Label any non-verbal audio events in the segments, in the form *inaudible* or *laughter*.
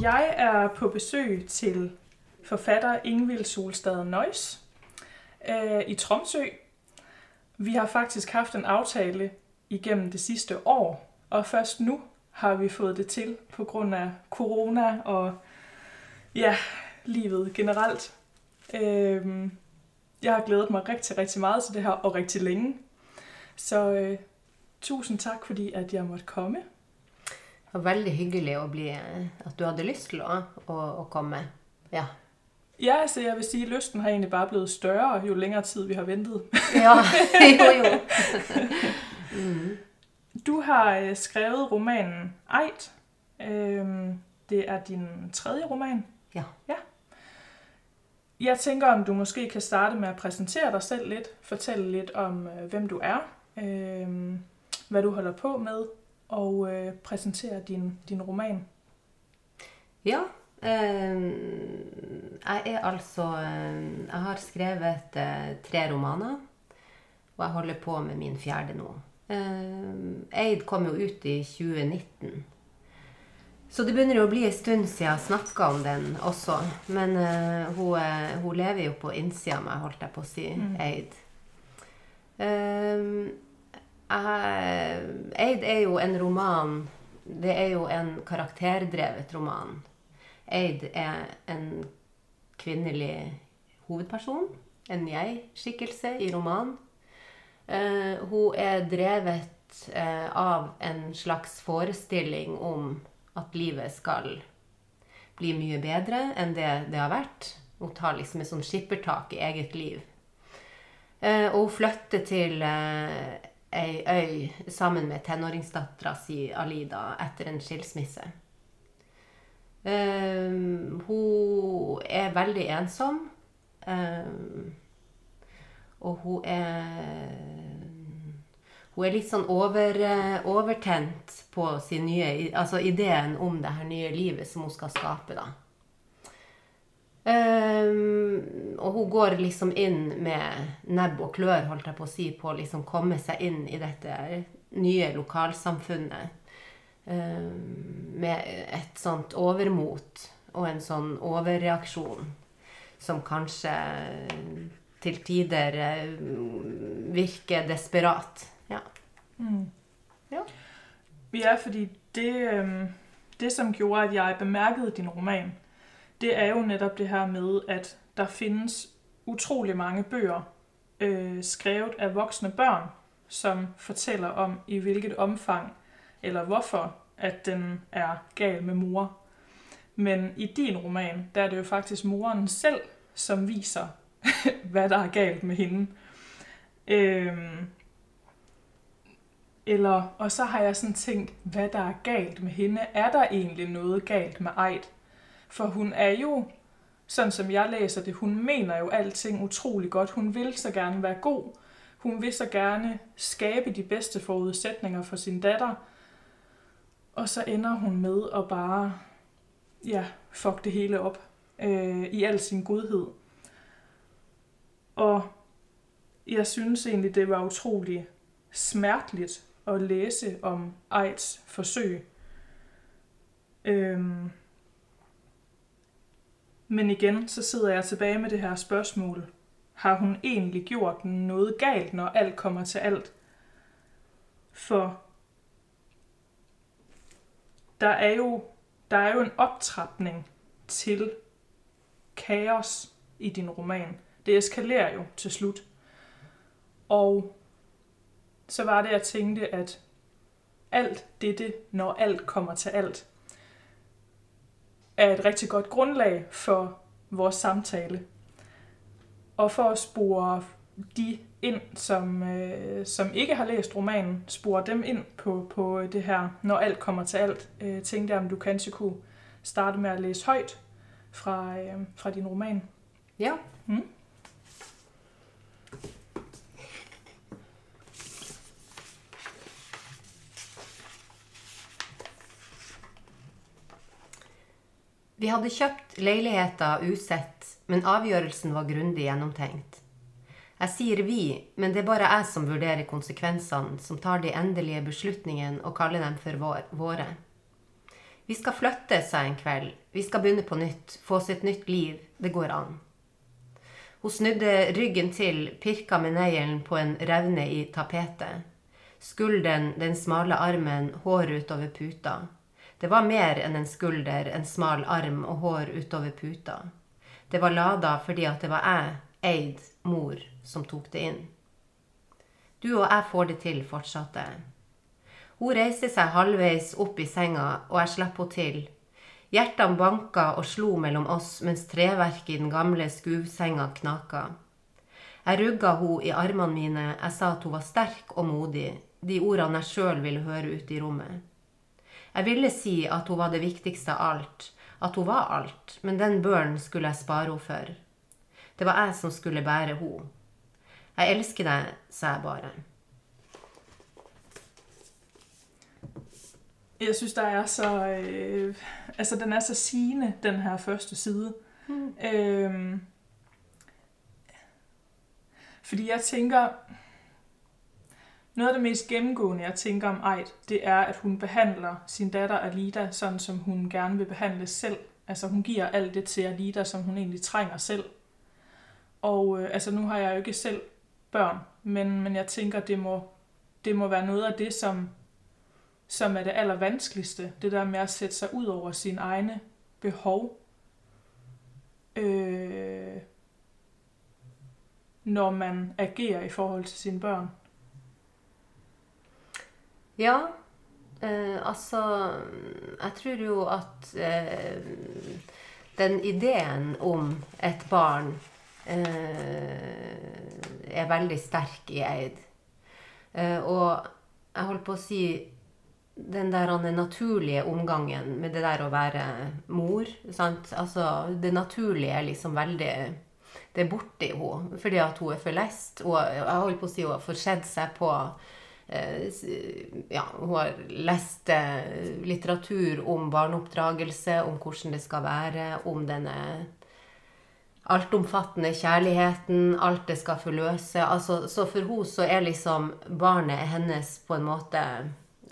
Jeg er på besøg til forfatter Ingvild Solstad Nøjs øh, i Tromsø. Vi har faktisk haft en aftale igennem det sidste år, og først nu har vi fået det til på grund af corona og ja, livet generelt. Øh, jeg har glædet mig rigtig, rigtig meget til det her, og rigtig længe. Så øh, tusind tak, fordi at jeg måtte komme. Det var veldig hyggelig å bli, at du hadde lyst til å, å komme. Ja. Ja, altså jeg vil sige, at lysten har egentlig bare blevet større, jo længere tid vi har ventet. *laughs* Ja, jo, jo. *laughs* Mm. Du har øh, skrevet romanen Eid. Øhm, det er din tredje roman. Ja. ja. Jeg tænker, om du måske kan starte med at præsentere dig selv lidt. Fortælle lidt om, øh, hvem du er. Øh, hvad du holder på med. Og øh, præsentere din, din roman. Ja. øh, jeg er altså øh, Jeg har skrevet øh, tre romaner. Og jeg holder på med min fjerde nå. Øh, Eid kom jo ut i 2019. Så det begynner jo å bli en stund siden jeg har snakka om den også. Men eh, hun, eh, hun lever jo på innsida av meg, holdt jeg på å si. Eid. Eh, jeg, Eid er jo en roman Det er jo en karakterdrevet roman. Eid er en kvinnelig hovedperson. En jeg-skikkelse i romanen. Eh, hun er drevet eh, av en slags forestilling om at livet skal bli mye bedre enn det det har vært. Hun tar liksom et sånn skippertak i eget liv. Eh, og hun flytter til eh, ei øy sammen med tenåringsdattera si Alida etter en skilsmisse. Eh, hun er veldig ensom. Eh, og hun er hun er litt sånn over, eh, overtent på sin nye Altså ideen om det her nye livet som hun skal skape, da. Ehm, og hun går liksom inn med nebb og klør, holdt jeg på å si, på å liksom komme seg inn i dette nye lokalsamfunnet. Ehm, med et sånt overmot og en sånn overreaksjon som kanskje til tider eh, virker desperat. Ja. Ja, fordi det, øhm, det, som gjorde, at jeg bemærkede din roman, det er jo netop det her med, at der findes utrolig mange bøger øh, skrevet af voksne børn, som fortæller om, i hvilket omfang eller hvorfor, at den er gal med mor. Men i din roman, der er det jo faktisk moren selv, som viser, *laughs* hvad der er galt med hende. Øhm, eller, og så har jeg sådan tænkt, hvad der er galt med hende. Er der egentlig noget galt med Eid? For hun er jo, sådan som jeg læser det, hun mener jo alting utrolig godt. Hun vil så gerne være god. Hun vil så gerne skabe de bedste forudsætninger for sin datter. Og så ender hun med at bare, ja, fuck det hele op øh, i al sin godhed. Og jeg synes egentlig, det var utrolig smerteligt at læse om Eids forsøg. Øhm, men igen, så sidder jeg tilbage med det her spørgsmål. Har hun egentlig gjort noget galt, når alt kommer til alt? For der er jo, der er jo en optrapning til kaos i din roman. Det eskalerer jo til slut. Og så var det, jeg tænkte, at alt dette, når alt kommer til alt, er et rigtig godt grundlag for vores samtale. Og for at spore de ind, som, øh, som ikke har læst romanen, spore dem ind på, på det her, når alt kommer til alt, øh, tænkte jeg, om du kanskje kunne starte med at læse højt fra, øh, fra din roman. ja. Mm? Vi hadde kjøpt leiligheter usett, men avgjørelsen var grundig gjennomtenkt. Jeg sier vi, men det er bare jeg som vurderer konsekvensene, som tar de endelige beslutningene og kaller dem for vår, våre. Vi skal flytte, sa jeg en kveld. Vi skal begynne på nytt, få oss et nytt liv. Det går an. Hun snudde ryggen til, pirka med neglen på en revne i tapetet. Skulderen, den smale armen, hår utover puta. Det var mer enn en skulder, en smal arm og hår utover puta. Det var lada fordi at det var jeg, Eid, mor, som tok det inn. Du og jeg får det til, fortsatte jeg. Hun reiste seg halvveis opp i senga, og jeg slapp henne til. Hjertene banka og slo mellom oss mens treverket i den gamle skuvsenga knaka. Jeg rugga henne i armene mine, jeg sa at hun var sterk og modig, de ordene jeg sjøl ville høre ute i rommet. Jeg ville si at hun var det viktigste av alt, at hun var alt, men den børen skulle jeg spare henne for. Det var jeg som skulle bære henne. Jeg elsker deg, sa jeg bare. Jeg synes, der er så... Øh, altså, den er så sigende, den her første side. Mm. Øhm, fordi jeg tænker... Noget af det mest gennemgående, jeg tænker om Eid, det er, at hun behandler sin datter Alida, sådan som hun gerne vil behandle selv. Altså hun giver alt det til Alida, som hun egentlig trænger selv. Og øh, altså nu har jeg jo ikke selv børn, men, men jeg tænker, det må, det må være noget af det, som, som er det allervanskeligste. Det der med at sætte sig ud over sine egne behov. Øh, når man agerer i forhold til sine børn. Ja, eh, altså Jeg tror jo at eh, den ideen om et barn eh, er veldig sterk i Eid. Eh, og jeg holdt på å si den der naturlige omgangen med det der å være mor. Sant? Altså, det naturlige er liksom veldig Det er borti henne fordi at hun er for lest. Og jeg holdt på å si hun har forsett seg på Eh, ja, hun har lest eh, litteratur om barneoppdragelse, om hvordan det skal være, om denne altomfattende kjærligheten, alt det skal forløse. Altså, så for henne så er liksom barnet hennes på en måte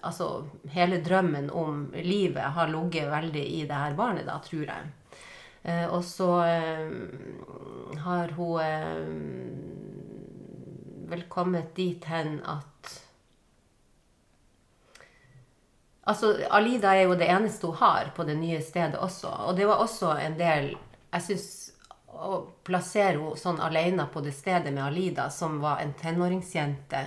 Altså hele drømmen om livet har ligget veldig i det her barnet, da, tror jeg. Eh, og så eh, har hun eh, vel kommet dit hen at Altså, Alida er jo det eneste hun har på det nye stedet også. Og det var også en del Jeg syns å plassere henne sånn alene på det stedet med Alida, som var en tenåringsjente,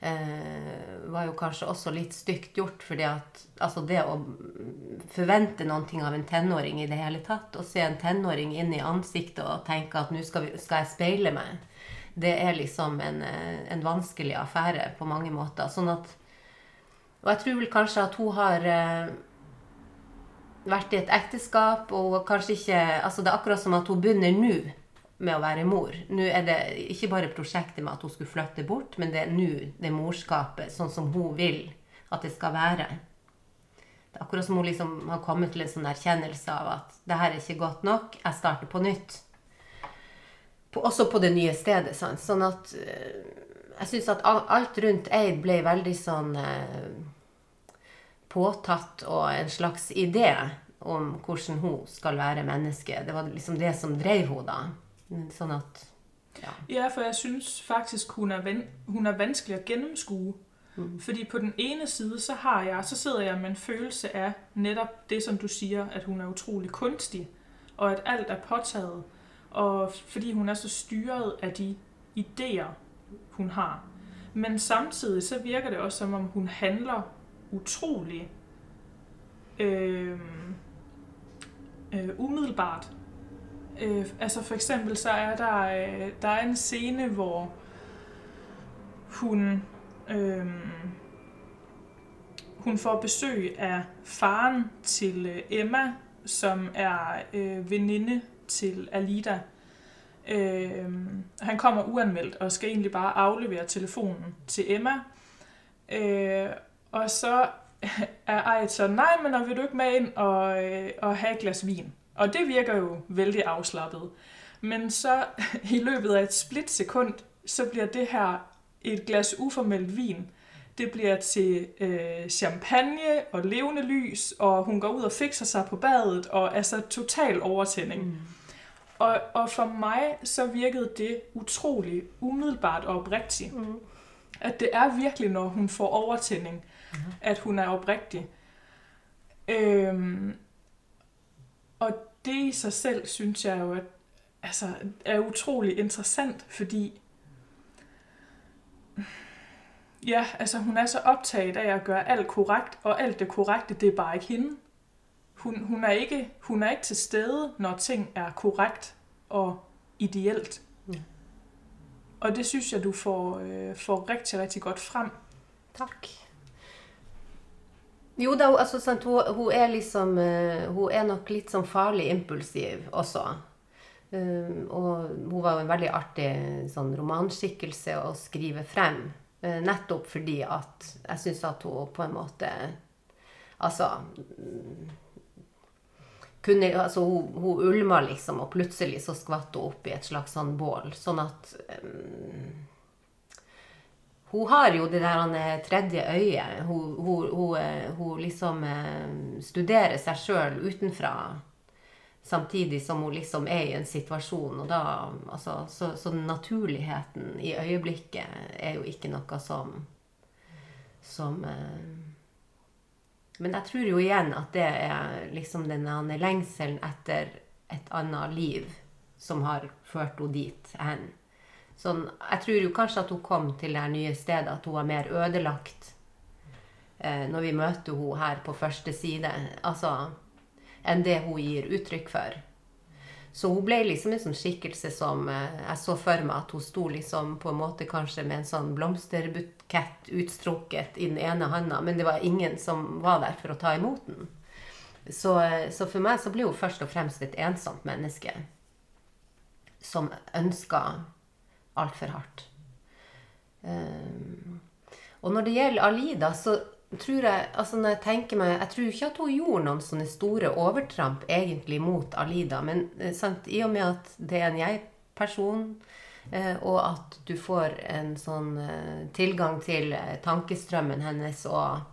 eh, var jo kanskje også litt stygt gjort. fordi at altså det å forvente noe av en tenåring i det hele tatt, å se en tenåring inn i ansiktet og tenke at nå skal, skal, jeg speile meg, det er liksom en, eh, en, vanskelig affære på mange måter. sånn at og jeg tror vel kanskje at hun har eh, vært i et ekteskap og kanskje ikke altså Det er akkurat som at hun begynner nå med å være mor. Nå er det ikke bare prosjektet med at hun skulle flytte bort, men det er nå det morskapet sånn som hun vil at det skal være. Det er akkurat som hun liksom har kommet til en sånn erkjennelse av at det her er ikke godt nok, jeg starter på nytt. På, også på det nye stedet. Sant? Sånn at øh, jeg syns at alt rundt Eid ble veldig sånn øh, påtatt og en slags idé om hvordan hun skal være menneske. Det var liksom det som drev henne da. Sånn at Ja, ja for jeg syns faktisk hun er, hun er vanskelig å gjennomskue. Mm. Fordi på den ene side så har jeg, så sidder jeg med en følelse av nettopp det som du sier, at hun er utrolig kunstig, og at alt er påtaget. Og fordi hun er så styret av de ideer hun har. Men samtidig så virker det også som om hun handler utrolig øh, øh, umiddelbart. Øh, altså for eksempel så er der, øh, der er en scene, hvor hun, øh, hun får besøg af faren til øh, Emma, som er øh, veninde til Alida. Øh, han kommer uanmeldt og skal egentlig bare aflevere telefonen til Emma. Øh, og så er Ejt så, nej, men vil du ikke med ind og, øh, og have et glas vin? Og det virker jo vældig afslappet. Men så *laughs* i løbet af et split sekund, så bliver det her et glas uformelt vin. Det bliver til øh, champagne og levende lys, og hun går ud og fikser sig på badet, og altså total overtænding. Mm. Og, og for mig så virkede det utrolig umiddelbart og oprigtigt. Mm. At det er virkelig, når hun får overtænding, mm. at hun er oprigtig. Øhm, og det i sig selv, synes jeg jo, at, altså, er utrolig interessant, fordi ja, altså hun er så optaget af at gøre alt korrekt, og alt det korrekte, det er bare ikke hende. Hun, hun, er ikke, hun er ikke til stede, når ting er korrekt og ideelt. Ja. Og det synes jeg, du får, øh, får rigtig, rigtig godt frem. Tak. Jo da, altså, sant, hun, hun, er liksom uh, Hun er nok litt sånn farlig impulsiv også. Um, og hun var jo en veldig artig sånn romanskikkelse å skrive frem. Uh, nettopp fordi at jeg syns at hun på en måte Altså kunne, altså, hun, hun ulma liksom, og plutselig så skvatt hun opp i et slags sånn bål. Sånn at um, Hun har jo det der eh, tredje øyet. Hun, hun, hun, eh, hun liksom uh, studerer seg sjøl utenfra. Samtidig som hun liksom er i en situasjon. Og da altså, så, så naturligheten i øyeblikket er jo ikke noe som Som uh, men jeg tror jo igjen at det er liksom denne lengselen etter et annet liv som har ført henne dit hen. Sånn, jeg tror jo kanskje at hun kom til det nye stedet, at hun var mer ødelagt eh, når vi møter henne her på første side, altså, enn det hun gir uttrykk for. Så hun ble liksom en sånn skikkelse som eh, Jeg så for meg at hun sto liksom på en måte kanskje med en sånn blomsterbukett utstrukket i den ene handa, men det var ingen som var der for å ta imot den. Så, eh, så for meg så ble hun først og fremst et ensomt menneske som ønska altfor hardt. Um, og når det gjelder Alida, så tror jeg altså når jeg tenker meg, jeg tror ikke at hun gjorde noen sånne store overtramp egentlig mot Alida. Men eh, sant, i og med at det er en jeg-person, eh, og at du får en sånn eh, tilgang til eh, tankestrømmen hennes og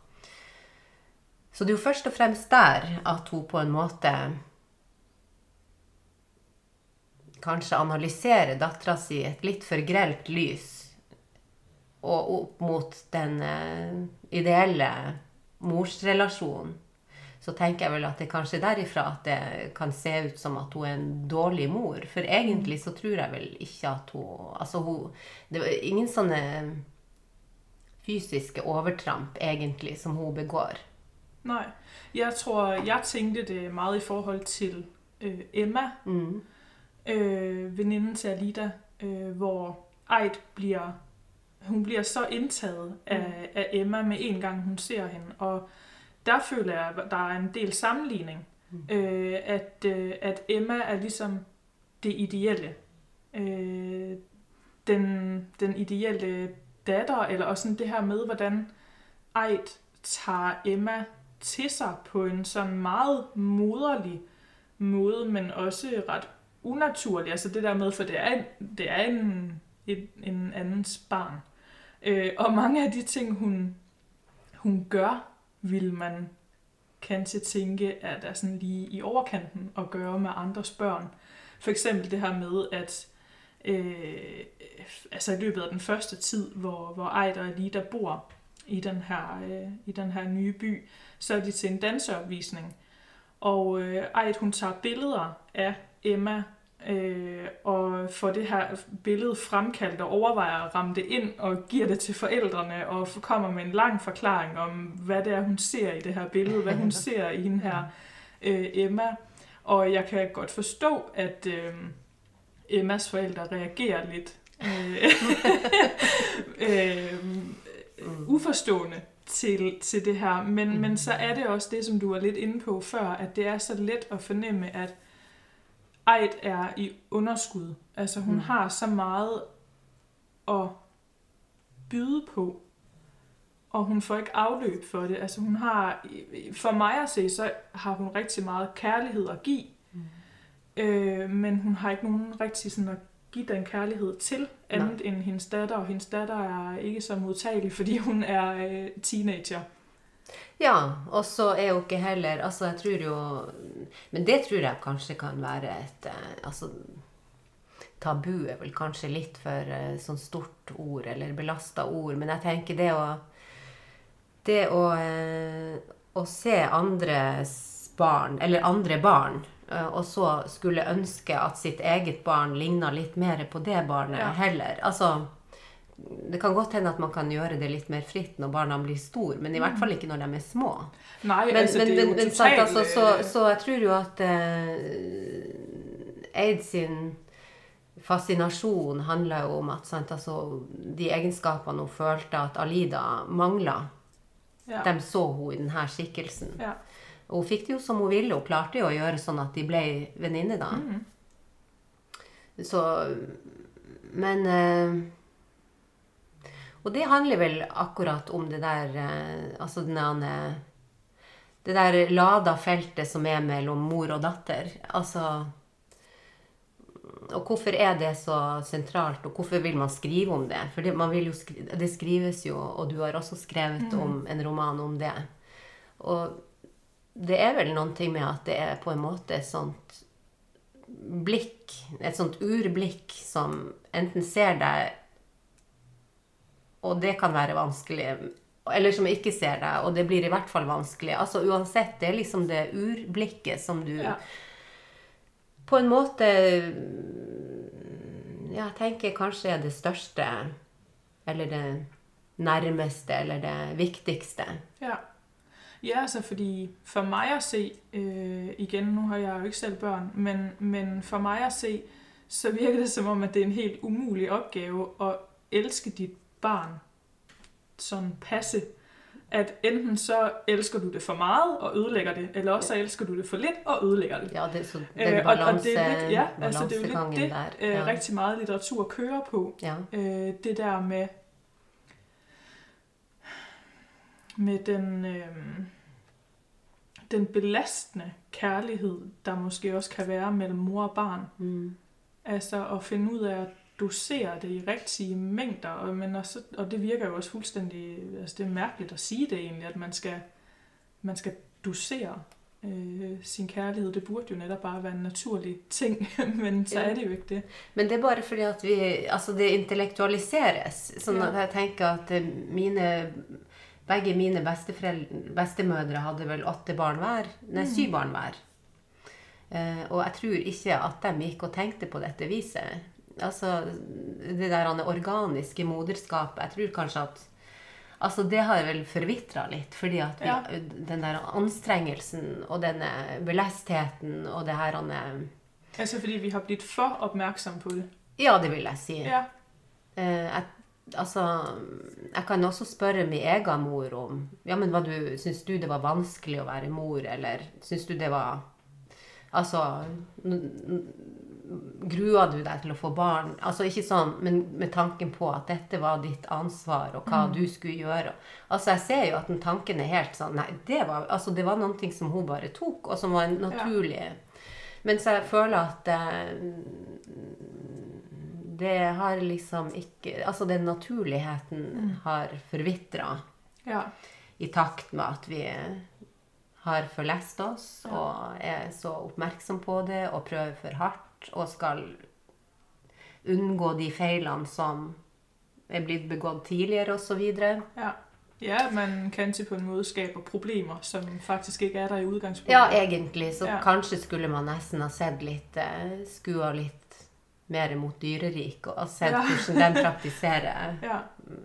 Så det er jo først og fremst der at hun på en måte kanskje analyserer dattera si et litt for grelt lys og opp mot den uh, ideelle morsrelasjonen, så tenker jeg vel at det er kanskje derifra at det kan se ut som at hun er en dårlig mor. For egentlig så tror jeg vel ikke at hun Altså, hun Det var ingen sånne fysiske overtramp, egentlig, som hun begår. Nej. Jeg tror, jeg tænkte det meget i forhold til øh, Emma, mm. øh, veninden til Alida, øh, hvor Eid bliver hun bliver så indtaget af, mm. af Emma med en gang hun ser hende. Og der føler jeg, at der er en del sammenligning. Mm. Øh, at, øh, at Emma er ligesom det ideelle. Øh, den, den ideelle datter, eller også sådan det her med, hvordan Eid tager Emma til sig på en sådan meget moderlig måde, men også ret unaturlig. Altså det der med, for det er, det er en, en, en andens barn. Øh, og mange af de ting, hun, hun gør, vil man kanskje tænke, at er sådan lige i overkanten at gøre med andres børn. For eksempel det her med, at øh, altså i løbet af den første tid, hvor, hvor Ejder og Lida bor i den, her, øh, i den her nye by, så er de til en danseopvisning. Og øh, Ejt, hun tager billeder af Emma øh, og får det her billede fremkaldt og overvejer at ramme det ind og giver det til forældrene og kommer med en lang forklaring om, hvad det er, hun ser i det her billede, hvad hun *laughs* ser i hende her øh, Emma. Og jeg kan godt forstå, at øh, Emmas forældre reagerer lidt øh, *laughs* øh, uforstående til, til det her. Men, men så er det også det, som du var lidt inde på før, at det er så let at fornemme, at Eid er i underskud. Altså hun mm. har så meget at byde på, og hun får ikke afløb for det. Altså hun har, for mig at se, så har hun rigtig meget kærlighed at give. Mm. øh, men hun har ikke nogen rigtig sådan at give den kærlighed til, andet Nej. end hendes datter, og hendes datter er ikke så modtagelig, fordi hun er øh, teenager. Ja, og så er jo ikke heller Altså, jeg tror jo Men det tror jeg kanskje kan være et eh, Altså Tabu er vel kanskje litt for eh, sånn stort ord, eller belasta ord, men jeg tenker det å Det å, eh, å se andres barn, eller andre barn, og så skulle ønske at sitt eget barn ligna litt mer på det barnet Ja. heller. Altså det kan godt hende at man kan gjøre det litt mer fritt når barna blir store, men i hvert fall ikke når de er små. Nej, Men, altså men, men, men sant, altså, så, øh, så jeg tror jo at eh, Eid sin fascinasjon handler jo om at sant, altså, de egenskapene hun følte at Alida mangla, ja. dem så hun i denne skikkelsen. Ja. Og hun fikk det jo som hun ville. Hun klarte jo å gjøre sånn at de ble venninner, da. Mhm. Så Men eh, Og det handler vel akkurat om det der eh, Altså den der Det der lada feltet som er mellom mor og datter. Altså Og hvorfor er det så sentralt, og hvorfor vil man skrive om det? For det, man vil jo skri det skrives jo, og du har også skrevet om en roman om det. Og det er vel noen ting med at det er på en måte et sånt blikk, et sånt urblikk som enten ser deg, og det kan være vanskelig, eller som ikke ser deg, og det blir i hvert fall vanskelig. Altså uansett, det er liksom det urblikket som du Ja. på en måte ja, jeg tenker kanskje er det største, eller det nærmeste, eller det vigtigste. Ja. Ja, altså fordi for mig at se, øh, igen, nu har jeg jo ikke selv børn, men, men for mig at se, så virker det som om, at det er en helt umulig opgave at elske dit barn sådan passe. At enten så elsker du det for meget og ødelægger det, eller også så elsker du det for lidt og ødelægger det. Ja, det er så den Øh, og, og det er lidt, ja, altså det er jo lidt det, der. øh, Ja. rigtig meget litteratur kører på. Ja. Øh, det der med, med den, øh, den belastende kærlighed, der måske også kan være mellem mor og barn. Mm. Altså at finde ud af at dosere det i rigtige mængder, og, men også, og det virker jo også fuldstændig, altså det er mærkeligt at sige det egentlig, at man skal, man skal dosere øh, sin kærlighed. Det burde jo netop bare være en naturlig ting, *laughs* men så Ja. er det jo ikke det. Men det er bare fordi at vi, altså det intellektualiseres. Sånn Ja. jeg tenker at eh, mine, begge mine bestemødre hadde vel åtte barn hver, nei, Mm. syv barn hver. Eh, og jeg tror ikke at de gikk og tenkte på dette viset. Altså, det der han organiske moderskapet, jeg tror kanskje at Altså, det har vel forvitra litt, fordi at vi, Ja. den der anstrengelsen og denne belestheten og det her han Altså fordi vi har blivet for opmærksomme på det. Ja, det vil jeg si. Ja, Eh, jeg, altså, jeg kan også spørre min egen mor om ja, men hva du, Syns du det var vanskelig å være mor, eller syns du det var Altså Grua du deg til å få barn? Altså ikke sånn, men med tanken på at dette var ditt ansvar, og hva du skulle gjøre. Altså Jeg ser jo at den tanken er helt sånn Nei, det var, altså, det var noe ting som hun bare tok, og som var en naturlig. Mens jeg føler at eh, det har liksom ikke Altså den naturligheten har forvitra ja, i takt med at vi har forlest oss og er så oppmerksom på det og prøver for hardt og skal unngå de feilene som er blitt begått tidligere osv. ja. Ja, man kanskje på en måde skaber problemer, som faktisk ikke er der i udgangspunktet. Ja, egentlig. Så Ja. kanskje skulle man nesten ha sett litt eh, Skua litt mer mot dyreriket og sett Ja. hvordan de praktiserer *laughs* ja.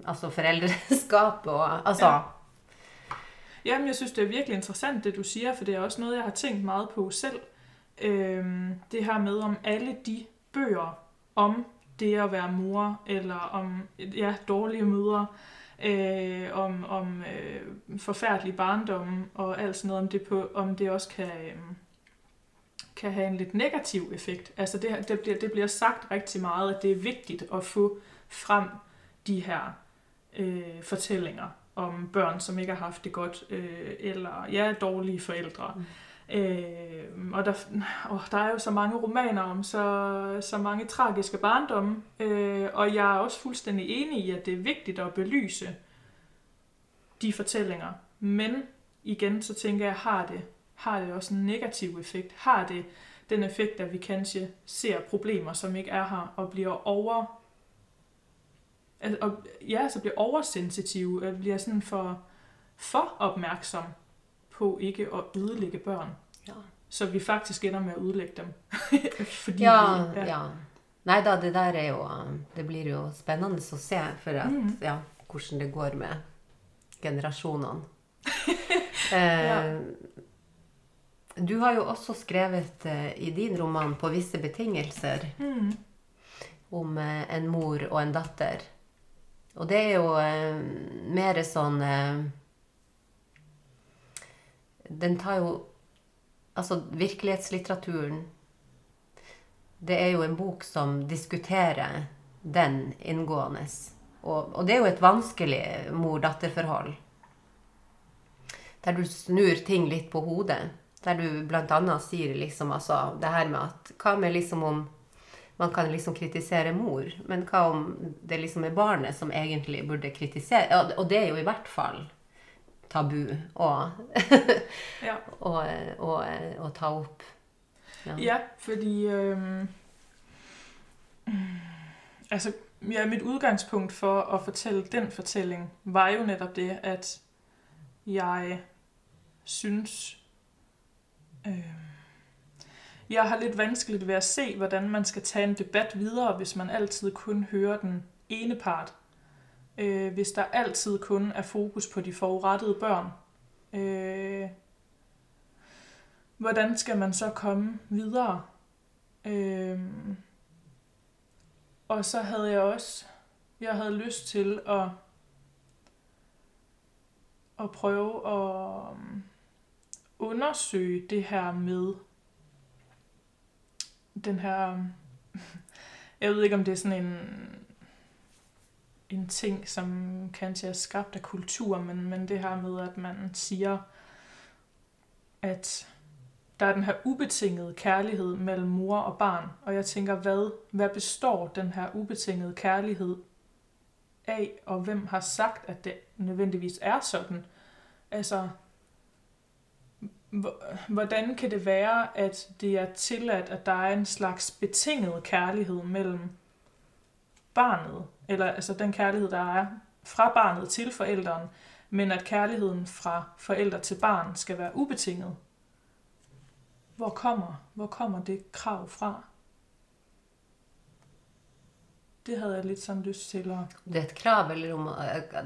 altså foreldreskapet og Altså Ja. Jamen, jeg synes, det er virkelig interessant, det du siger, for det er også noget, jeg har tænkt meget på selv øh, det her med, om alle de bøger om det at være mor, eller om ja, dårlige mødre, øh, om, om øh, forfærdelig barndom og alt sådan noget, om det, på, om det også kan, øh, kan have en lidt negativ effekt. Altså det, det, bliver, det bliver sagt rigtig meget, at det er vigtigt at få frem de her øh, fortællinger om børn, som ikke har haft det godt, øh, eller ja, dårlige forældre. Mm. Øh, og der, åh, der er jo så mange romaner om så, så mange tragiske barndomme, øh, og jeg er også fuldstændig enig i, at det er vigtigt at belyse de fortællinger. Men igen, så tænker jeg, har det, har det også en negativ effekt? Har det den effekt, at vi kanskje ser problemer, som ikke er her, og bliver over... Og, ja, så bliver oversensitive, og bliver sådan for, for opmærksom på ikke at ødelægge børn. Ja. Så vi faktisk ender med at ødelægge dem. *laughs* Fordi Ja, vi, ja. Nei da, det der er jo Det blir jo spennende å se for at, Mhm. ja, hvordan det går med generasjonene. *laughs* eh, Ja. Du har jo også skrevet eh, i din roman 'På visse betingelser' Mm. om eh, en mor og en datter. Og det er jo eh, mer sånn eh, Den tar jo Altså, virkelighetslitteraturen Det er jo en bok som diskuterer den inngående. Og, og det er jo et vanskelig mor-datter-forhold. Der du snur ting litt på hodet. Der du bl.a. sier liksom altså det her med at Hva med liksom om man kan liksom kritisere mor, men hva om det liksom er barnet som egentlig burde kritisere? Og det er jo i hvert fall tabu å, *laughs* Ja. å, å, å ta opp. Ja. Ja, fordi... Øhm, altså, ja, mit udgangspunkt for at fortælle den fortælling var jo netop det, at jeg synes... Øh, jeg har lidt vanskeligt ved at se, hvordan man skal tage en debat videre, hvis man altid kun hører den ene part. Øh, hvis der altid kun er fokus på de forurettede børn. Øh, hvordan skal man så komme videre? Øh, og så havde jeg også, jeg havde lyst til at, at prøve at um, undersøge det her med den her, *laughs* jeg ved ikke om det er sådan en, en ting, som kanskje er skabt af kultur, men, men det her med, at man siger, at der er den her ubetingede kærlighed mellem mor og barn, og jeg tænker, hvad, hvad består den her ubetingede kærlighed af, og hvem har sagt, at det nødvendigvis er sådan? Altså, hvordan kan det være, at det er tilladt, at der er en slags betinget kærlighed mellem barnet, eller altså den kærlighed, der er fra barnet til forældren, men at kærligheden fra forældre til barn skal være ubetinget? Hvor kommer, hvor kommer det krav fra? Det havde jeg lidt sådan lyst til at... Det er et krav, eller om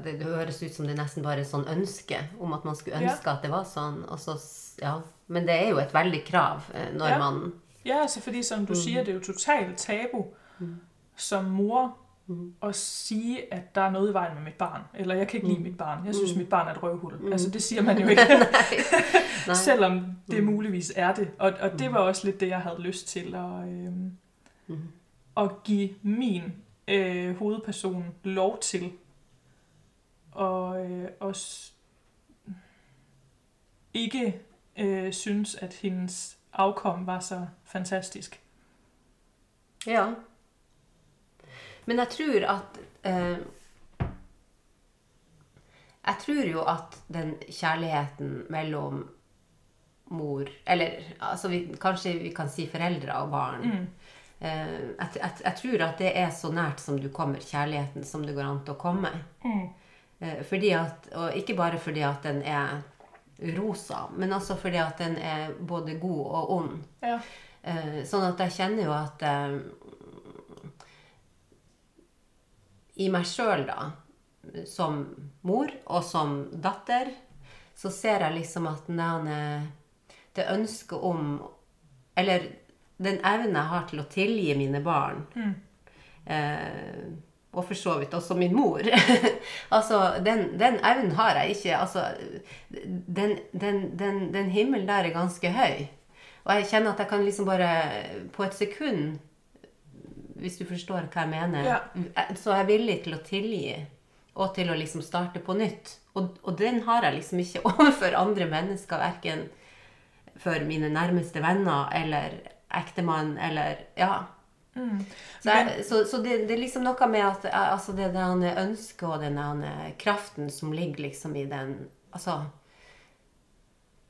Det det høres ut som det nesten bare er et sånn ønske om at man skulle Ja. ønske at det var sånn. Og så, ja. Men det er jo et veldig krav eh, når Ja. man Ja, altså fordi som du mm. siger, det er jo totalt tabu mm. som mor Mm. at sige, at der er noget i vejen med mit barn. Eller jeg kan ikke lide mit barn. Jeg synes, Mm. mit barn er et røvhul. Mm. Altså det siger man jo ikke. *laughs* Nei. *laughs* Selvom det muligvis er det. Og, og det var også lidt det, jeg havde lyst til at, øh, Mhm. at give min øh, hovedperson lov til. Og øh, også ikke øh, synes, at hendes afkom var så fantastisk. Ja. Men jeg tror at eh, Jeg tror jo at den kjærligheten mellom mor Eller altså vi, kanskje vi kan si foreldre og barn. Mm. Eh, jeg, jeg, jeg tror at det er så nært som du kommer kjærligheten som det går an til å komme. Mm. Eh, fordi at, og ikke bare fordi at den er rosa, men også fordi at den er både god og ond. Ja. Eh, sånn at jeg kjenner jo at eh, I meg sjøl, da, som mor og som datter, så ser jeg liksom at den, eh, det ønsket om Eller den evnen jeg har til å tilgi mine barn Mm. eh, og for så vidt også min mor. *laughs* altså, den, den evnen har jeg ikke. Altså, den, den, den, den himmelen der er ganske høy. Og jeg kjenner at jeg kan liksom bare på et sekund Hvis du forstår hva jeg mener. Ja. Så er jeg villig til å tilgi. Og til å liksom starte på nytt. Og, og den har jeg liksom ikke *laughs* overfor andre mennesker. Verken for mine nærmeste venner eller ektemann eller Ja. Mm. Så, jeg, så, så det, det er liksom noe med at eh, altså det der ønsket og den kraften som ligger liksom i den Altså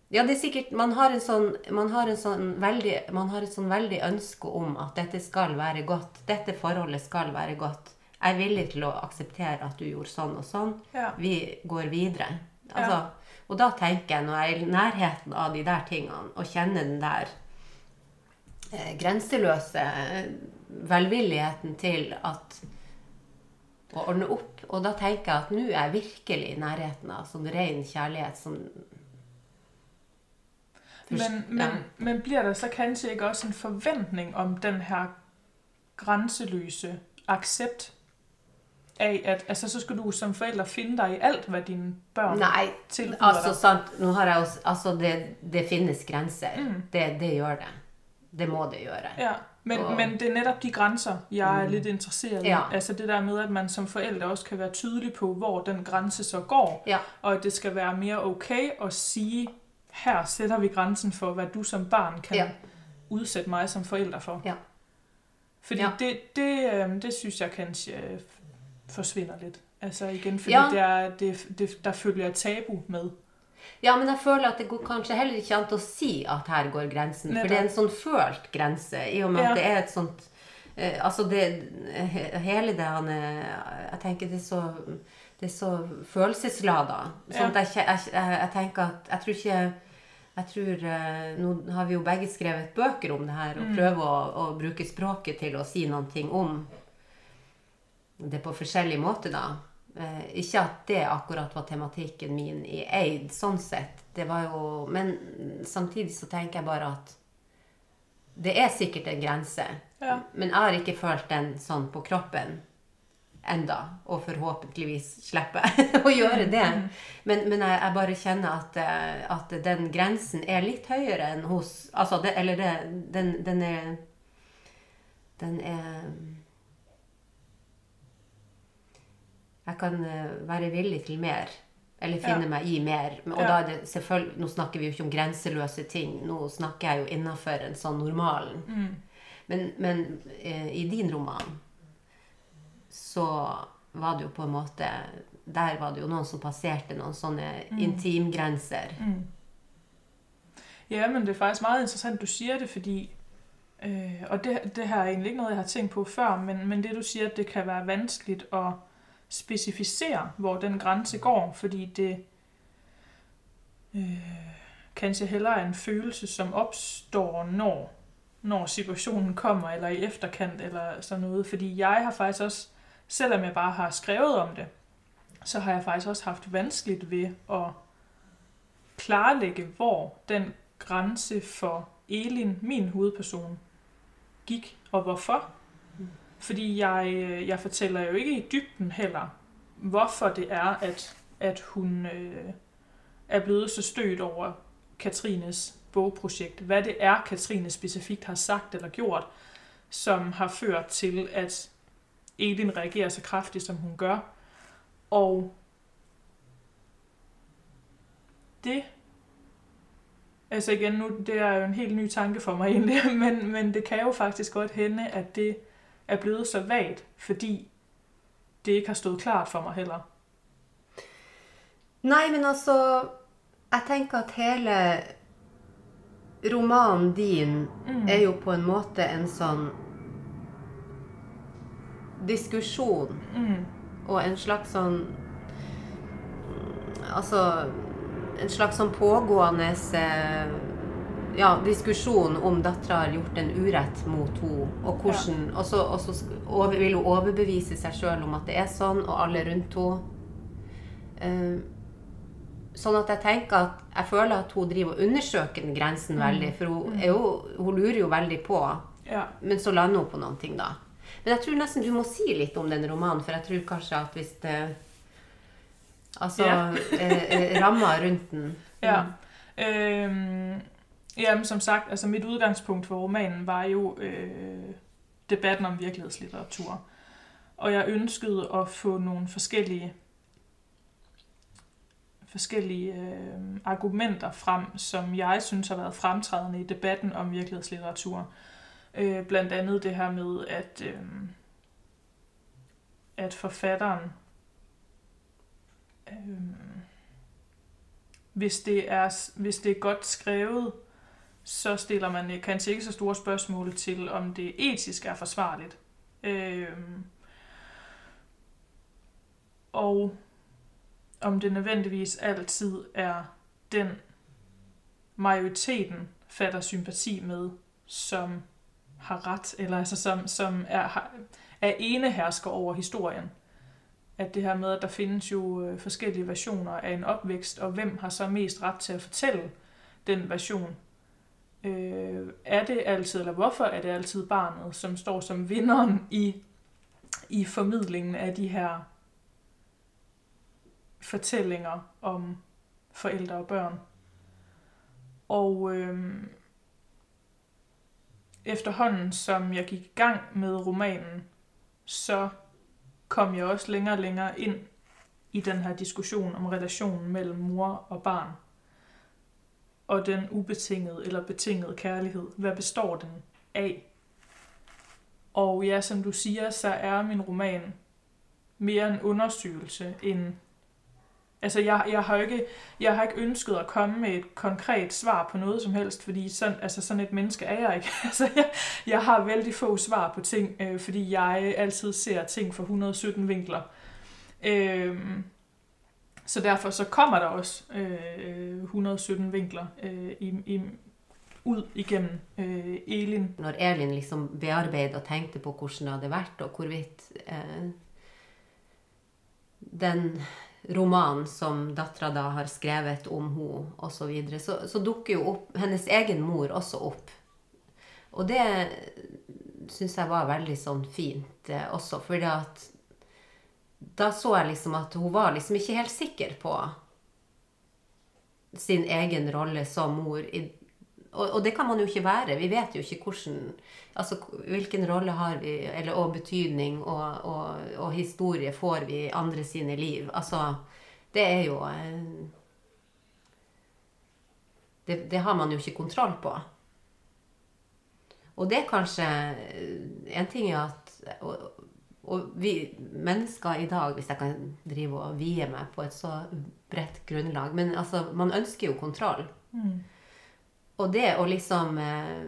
Ja, det er sikkert Man har en sånn, man har en sånn veldig Man har et sånn veldig ønske om at dette skal være godt. Dette forholdet skal være godt. Jeg er villig til å akseptere at du gjorde sånn og sånn. Ja. Vi går videre. Altså, Og da tenker jeg, når jeg er i nærheten av de der tingene, og kjenner den der eh, grenseløse eh, velvilligheten til at å ordne opp. Og da tenker jeg at nå er jeg virkelig i nærheten av sånn ren kjærlighet som Men, men, Ja. men bliver der så kanskje ikke også en forventning om den her grænseløse accept af, at altså, så skal du som forælder finde dig i alt, hvad dine børn Nei, tilbyder altså dig. sant Nå har jeg også Altså, det, det finnes grenser. Mm. Det, det gjør det. Det må det gjøre. Ja, men, Og- men det er netop de grænser, jeg er lidt interesseret i. Ja. Altså det der med, at man som forælder også kan være tydelig på, hvor den grænse så går. Ja. Og at det skal være mere okay at sige, her sætter vi grænsen for, hvad du som barn kan Ja. udsætte mig som forælder for. Ja. Fordi Ja. det, det, øhm, det synes jeg kanskje øh, forsvinder lidt. Altså igen, fordi Ja. det er, det, det, der følger tabu med. Ja, men jeg føler at det går kanskje heller ikke an å si at her går grensen. For Nettopp. det er en sånn følt grense, i og med Ja. at det er et sånt eh, Altså, det he- Hele det han eh, Jeg tenker det er så det er så følelseslada. Sånn Ja. at jeg, jeg, jeg, jeg tenker at Jeg tror ikke jeg tror, eh, Nå har vi jo begge skrevet bøker om det her, og Mm. prøver å, å bruke språket til å si ting om det på forskjellige måter, da. Eh, ikke at det akkurat var tematikken min i Eid, sånn sett. Det var jo Men samtidig så tenker jeg bare at det er sikkert en grense. Ja. Men jeg har ikke følt den sånn på kroppen enda, og forhåpentligvis slippe *laughs* å gjøre det. Men, men jeg, jeg bare kjenner at, eh, at den grensen er litt høyere enn hos Altså, det, eller det, den, den er Den er Jeg kan eh, være villig til mer. Eller finne Ja. meg i mer. Og Ja. da er det selvfølgelig Nå snakker vi jo ikke om grenseløse ting. Nå snakker jeg jo innafor en sånn normalen. Mm. Men, men eh, i din roman så var det jo på en måte Der var det jo noen som passerte noen sånne intimgrenser. Mm. Ja, men det er faktisk meget interessant, du siger det, fordi, øh, og det, det her er egentlig ikke noget, jeg har tænkt på før, men, men det du siger, at det kan være vanskeligt at specificere, hvor den grænse går, fordi det øh, kanskje hellere er en følelse, som opstår, når, når situationen kommer, eller i efterkant, eller sådan noget. Fordi jeg har faktisk også, selvom jeg bare har skrevet om det, så har jeg faktisk også haft vanskeligt ved at klarlægge, hvor den grænse for Elin, min hovedperson, gik, og hvorfor. Fordi jeg, øh, jeg fortæller jo ikke i dybden heller, hvorfor det er, at, at hun øh, er blevet så stødt over Katrines bogprojekt. Hvad det er, Katrine specifikt har sagt eller gjort, som har ført til, at Elin reagerer så kraftigt, som hun gør. Og det Altså igen, nu, det er jo en helt ny tanke for mig *laughs* egentlig, men, men det kan jo faktisk godt hende, at det er blevet så vagt, fordi det ikke har stået klart for mig heller. Nei, men altså Jeg tenker at hele romanen din Mm. er jo på en måte en sånn diskusjon Mm. og en slags sånn Altså en slags sånn pågående eh, ja, diskusjon om dattera har gjort en urett mot henne, og hvordan Og så, og så over, vil hun overbevise seg sjøl om at det er sånn, og alle rundt henne. Eh, sånn at jeg tenker at jeg føler at hun driver og undersøker den grensen veldig, for hun, er jo, hun lurer jo veldig på. Ja. Men så lander hun på noen ting, da. Men jeg tror nesten du må si litt om den romanen, for jeg tror kanskje at hvis det Altså Ja. eh, eh, ramma rundt den Ja. Øhm, jamen, som sagt, altså mit udgangspunkt for romanen var jo øh, debatten om virkelighedslitteratur. Og jeg ønskede at få nogle forskellige forskellige øh, argumenter frem, som jeg synes har været fremtrædende i debatten om virkelighedslitteratur. Øh, blandt andet det her med, at, øh, at forfatteren, øh, hvis, det er, hvis det er godt skrevet, så stiller man øh, kanskje ikke så store spørgsmål til, om det etisk er forsvarligt. Øh, og om det nødvendigvis altid er den majoriteten fatter sympati med, som har ret, eller altså som, som er, er enehersker over historien. At det her med, at der findes jo øh, forskellige versioner af en opvækst, og hvem har så mest ret til at fortælle den version. Øh, er det altid, eller hvorfor er det altid barnet, som står som vinderen i, i formidlingen af de her fortællinger om forældre og børn. Og øh, efterhånden, som jeg gik i gang med romanen, så kom jeg også længere og længere ind i den her diskussion om relationen mellem mor og barn. Og den ubetingede eller betingede kærlighed. Hvad består den af? Og ja, som du siger, så er min roman mere en undersøgelse end Altså, jeg, jeg, har ikke, jeg har ikke ønsket at komme med et konkret svar på noget som helst, fordi sådan, altså, sådan et menneske er jeg ikke. *laughs* altså, jeg, jeg har vældig få svar på ting, øh, fordi jeg altid ser ting fra 117 vinkler. Øh, så derfor så kommer der også øh, 117 vinkler øh, i, i, ud igennem øh, Elin. Når Elin liksom bearbejdede og tænkte på hvordan det havde været, og hvorvidt øh, den roman som dattera da har skrevet om henne osv., så, så så dukker jo opp, hennes egen mor også opp. Og det syns jeg var veldig sånn fint eh, også, fordi at da så jeg liksom at hun var liksom ikke helt sikker på sin egen rolle som mor i og, og, det kan man jo ikke være. Vi vet jo ikke hvordan, altså, hvilken rolle har vi, eller, og betydning og, og, og, historie får vi andre sine liv. Altså, det er jo eh, det, det, har man jo ikke kontroll på. Og det er kanskje eh, En ting er at og, og vi mennesker i dag, hvis jeg kan drive og vie meg på et så bredt grunnlag Men altså, man ønsker jo kontroll. Mm. Og det å liksom eh,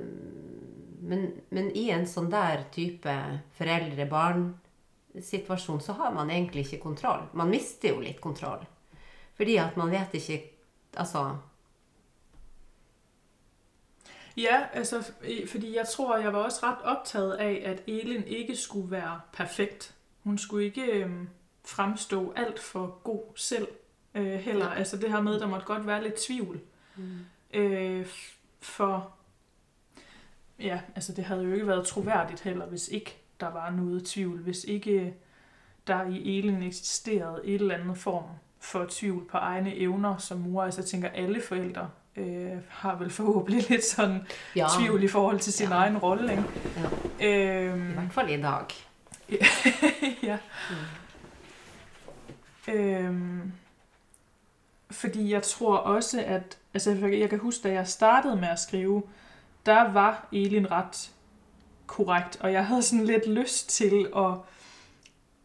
men, men, i en sånn der type foreldre-barn-situasjon så har man egentlig ikke kontroll. Man mister jo litt kontroll. Fordi at man vet ikke Altså Ja, altså, fordi jeg tror, jeg var også ret optaget af, at Elin ikke skulle være perfekt. Hun skulle ikke øh, fremstå alt for god selv øh, heller. Ja. Altså det her med, der måtte godt være lidt tvivl. Mm. Øh, for ja, altså det havde jo ikke været troværdigt heller, hvis ikke der var noget tvivl, hvis ikke der i Elin eksisterede et eller andet form for tvivl på egne evner som mor. Altså jeg tænker, alle forældre øh, har vel forhåbentlig *laughs* lidt sådan ja. tvivl i forhold til sin ja. egen rolle. Ikke? Ja. Øhm, I hvert fald i dag. *laughs* ja. Mm. Øhm, fordi jeg tror også, at altså jeg kan huske, da jeg startede med at skrive, der var Elin ret korrekt, og jeg havde sådan lidt lyst til at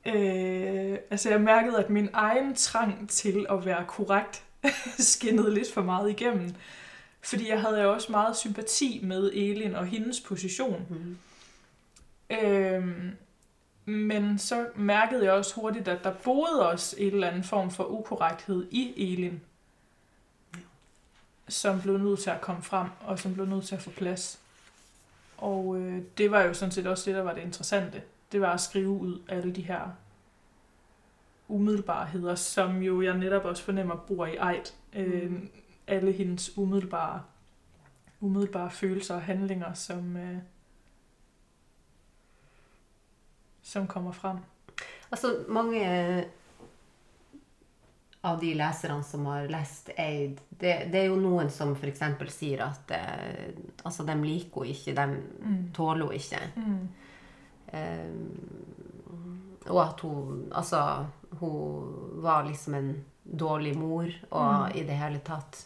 Øh, altså jeg mærkede, at min egen trang til at være korrekt *laughs* skinnede lidt for meget igennem. Fordi jeg havde jo også meget sympati med Elin og hendes position. Mm. Øhm, men så mærkede jeg også hurtigt, at der boede også en eller anden form for ukorrekthed i Elin, som blev nødt til at komme frem, og som blev nødt til at få plads. Og øh, det var jo sådan set også det, der var det interessante det var at skrive ud alle de her umiddelbarheder, som jo jeg netop også fornemmer bor i Eid. Øh, mm. alle hendes umiddelbare, umiddelbare følelser og handlinger, som, øh, som kommer frem. Altså mange av de leserne som har lest Eid, det, det er jo noen som f.eks. sier at eh, altså, de liker henne ikke, de mm. tåler henne ikke. Mm. Um, og at hun Altså, hun var liksom en dårlig mor og Mm. i det hele tatt.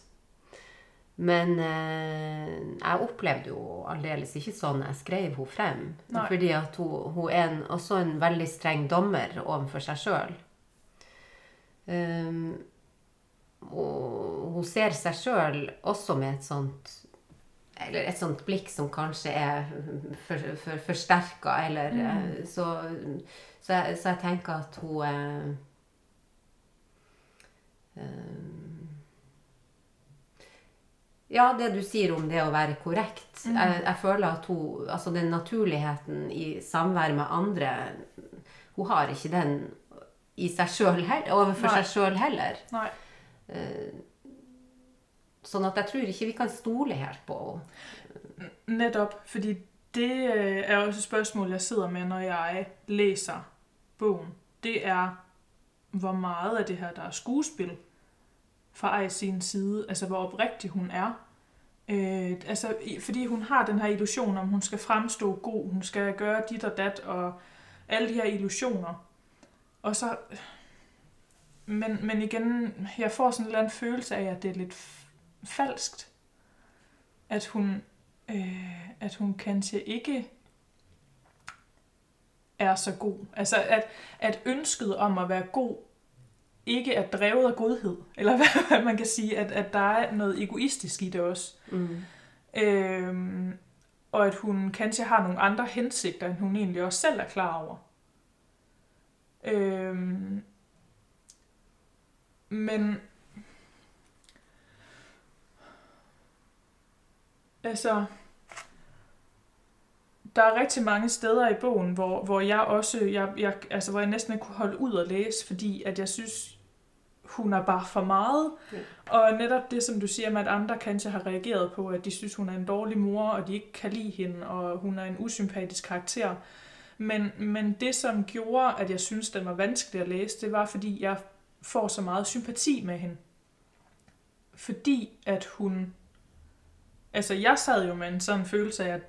Men eh, jeg opplevde jo aldeles ikke sånn jeg skrev henne frem. Nei. Fordi at hun, hun er en, også en veldig streng dommer overfor seg sjøl. Um, og hun ser seg sjøl også med et sånt Eller et sånt blikk som kanskje er for, for, forsterka, eller eh, så, så, jeg, så jeg tenker at hun eh, eh, Ja, det du sier om det å være korrekt. Jeg, jeg føler at hun Altså den naturligheten i samvær med andre Hun har ikke den i seg sjøl overfor Nei. seg sjøl heller. Nei. Sånn at jeg tror ikke vi kan stole helt på henne. Netop, fordi det øh, er også et spørgsmål, jeg sidder med, når jeg læser bogen. Det er, hvor meget af det her, der er skuespil fra Ej sin side. Altså, hvor oprigtig hun er. Øh, altså, fordi hun har den her illusion om, hun skal fremstå god, hun skal gøre dit og dat, og alle de her illusioner. Og så... Men, men igen, jeg får sådan en eller anden følelse af, at det er lidt falskt. At hun, øh, at hun kanskje ikke er så god. Altså, at, at ønsket om at være god ikke er drevet af godhed. Eller *laughs* hvad, hvad man kan sige, at, at der er noget egoistisk i det også. Mm. Øhm, og at hun kanskje har nogle andre hensigter, end hun egentlig også selv er klar over. Øhm, men altså der er rigtig mange steder i bogen, hvor, hvor jeg også, jeg, jeg, altså hvor jeg næsten ikke kunne holde ud og læse, fordi at jeg synes, hun er bare for meget. Ja. Og netop det, som du siger med, at andre kanskje har reageret på, at de synes, hun er en dårlig mor, og de ikke kan lide hende, og hun er en usympatisk karakter. Men, men det, som gjorde, at jeg synes, den var vanskelig at læse, det var, fordi jeg får så meget sympati med hende. Fordi at hun... Altså, jeg sad jo med en sådan følelse af, at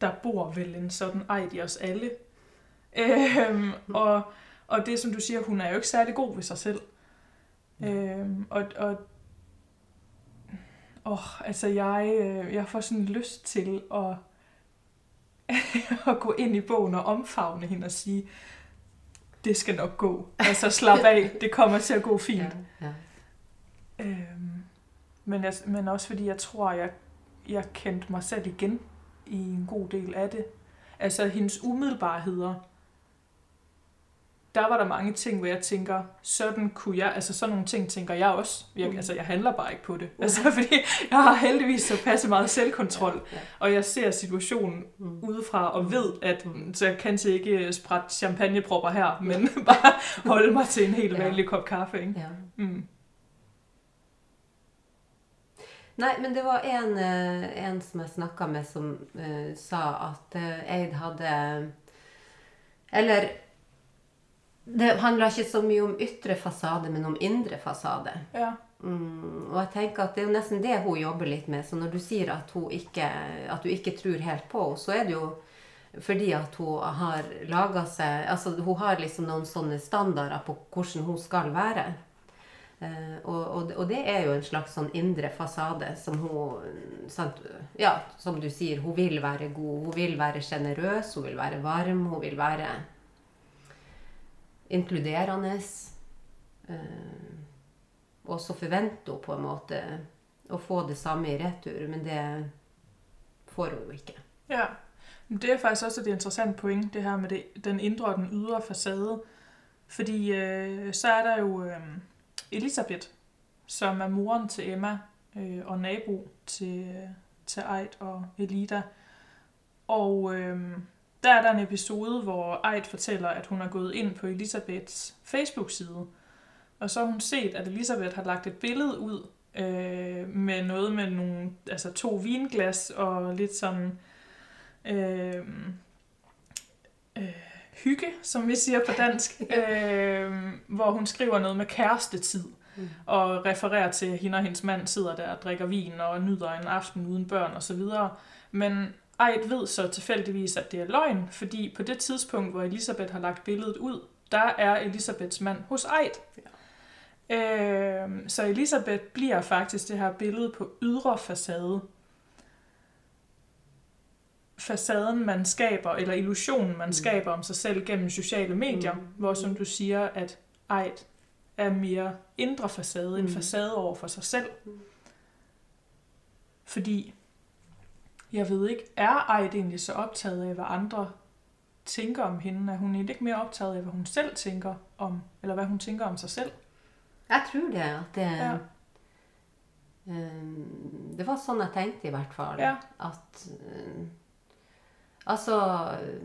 der bor vel en sådan ejd i os alle. Øhm, og, og det, som du siger, hun er jo ikke særlig god ved sig selv. Øhm, og, og åh, altså jeg, øh, jeg får sådan lyst til at, *laughs* at gå ind i bogen og omfavne hende og sige, det skal nok gå. Altså slap af, *laughs* det kommer til at gå fint. Ja, ja. Øhm, men, jeg, men også fordi jeg tror, jeg, jeg kendte mig selv igen i en god del af det. Altså hendes umiddelbarheder. Der var der mange ting, hvor jeg tænker, sådan kunne jeg, altså sådan nogle ting tænker jeg også. Jeg, Mm. altså jeg handler bare ikke på det. Altså *laughs* fordi jeg har heldigvis så passe meget selvkontrol, Ja, og jeg ser situationen Mm. udefra og ved, at så jeg kan ikke sprætte champagnepropper her, men *laughs* bare holde mig til en helt Ja. vanlig kop kaffe. Ikke? ja. Mm. Nei, men det var en, eh, en som jeg snakka med, som eh, sa at eh, Eid hadde Eller det handla ikke så mye om ytre fasade, men om indre fasade. Ja. Mm, og jeg tenker at det er jo nesten det hun jobber litt med. Så når du sier at, ikke, at du ikke tror helt på henne, så er det jo fordi at hun har laga seg Altså hun har liksom noen sånne standarder på hvordan hun skal være. Eh, og, og, og det er jo en slags sånn indre fasade som hun sant, Ja, som du sier, hun vil være god. Hun vil være sjenerøs, hun vil være varm, hun vil være inkluderende. Eh, og så forventer hun på en måte å få det samme i retur, men det får hun jo ikke. Ja, men det er faktisk også et interessant poeng, det her med det, den indre og den ydre facade. Fordi øh, så er der jo øh, Elisabeth, som er moren til Emma øh, og nabo til, øh, til Eid og Elida. Og øh, der er der en episode, hvor Eid fortæller, at hun er gået ind på Elisabeths Facebook-side. Og så har hun set, at Elisabeth har lagt et billede ud øh, med noget med nogle, altså to vinglas og lidt sådan øh, øh, hygge, som vi siger på dansk, *laughs* øh, hvor hun skriver noget med kærestetid Mm. og refererer til, at hende og hendes mand sidder der og drikker vin og nyder en aften uden børn og så videre. Men Eid ved så tilfældigvis, at det er løgn, fordi på det tidspunkt, hvor Elisabeth har lagt billedet ud, der er Elisabeths mand hos Eid. Øh, så Elisabeth bliver faktisk det her billede på ydre facade. Facaden, man skaber, eller illusionen, man Mm. skaber om sig selv gennem sociale medier, Mm. hvor som du siger, at Eid er mere indre facade, en Mm. facade over for sig selv. Mm. Fordi, jeg ved ikke, er Eid egentlig så optaget af, hvad andre tænker om hende? Er hun egentlig ikke mere optaget af, hvad hun selv tænker om, eller hvad hun tænker om sig selv? Jeg tror det. At det, Ja. eh, det var sånn jeg tenkte, i hvert fall. Ja. At eh, Altså eh,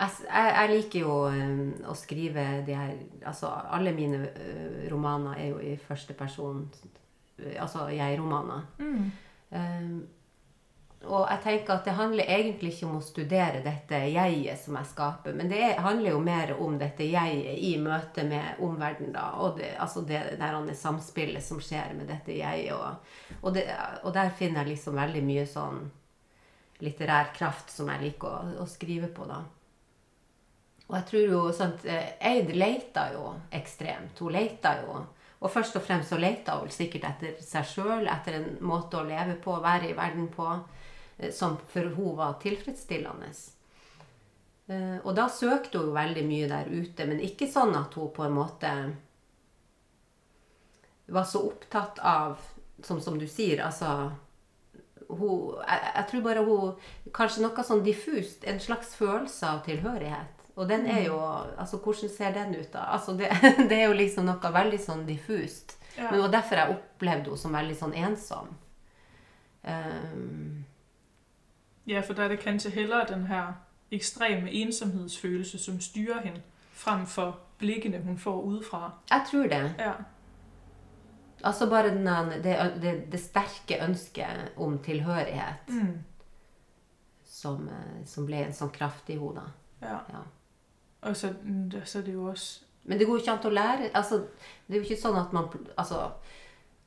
jeg, s- jeg, jeg liker jo eh, å skrive de her Altså, alle mine eh, romaner er jo i første person. Eh, Altså jeg-romaner. Mm. Um, og jeg tenker at det handler egentlig ikke om å studere dette jeget som jeg skaper, men det er, handler jo mer om dette jeget i møte med omverdenen. da, Og det, altså det der samspillet som skjer med dette jeget. Og, og, det, og der finner jeg liksom veldig mye sånn litterær kraft som jeg liker å, å skrive på, da. Og jeg tror jo sånt, eh, Eid leita jo ekstremt. Hun leita jo. Og først og fremst så leita hun sikkert etter seg sjøl, etter en måte å leve på, være i verden på, eh, som for hun var tilfredsstillende. Eh, Og da søkte hun veldig mye der ute, men ikke sånn at hun på en måte var så opptatt av, som, som du sier, altså hun, jeg, jeg tror bare hun Kanskje noe sånn diffust. En slags følelse av tilhørighet. Og den er jo Altså, hvordan ser den ut, da? Altså, det, *laughs* det er jo liksom noe veldig sånn diffust. Ja. Men det var derfor jeg opplevde henne som veldig sånn ensom. Um, Ja, for der er det kanskje hellere den her ekstreme ensomhedsfølelse, som styrer hende, frem for blikkene, hun får udefra. jeg tror det. Ja. Altså bare den, det, det, det sterke ønsket om tilhørighet Mm. som, eh, som ble en sånn kraft i henne. ja. Ja. Og så, mm, så er det jo også... Men det går jo ikke an å lære altså, Det er jo ikke sånn at man altså,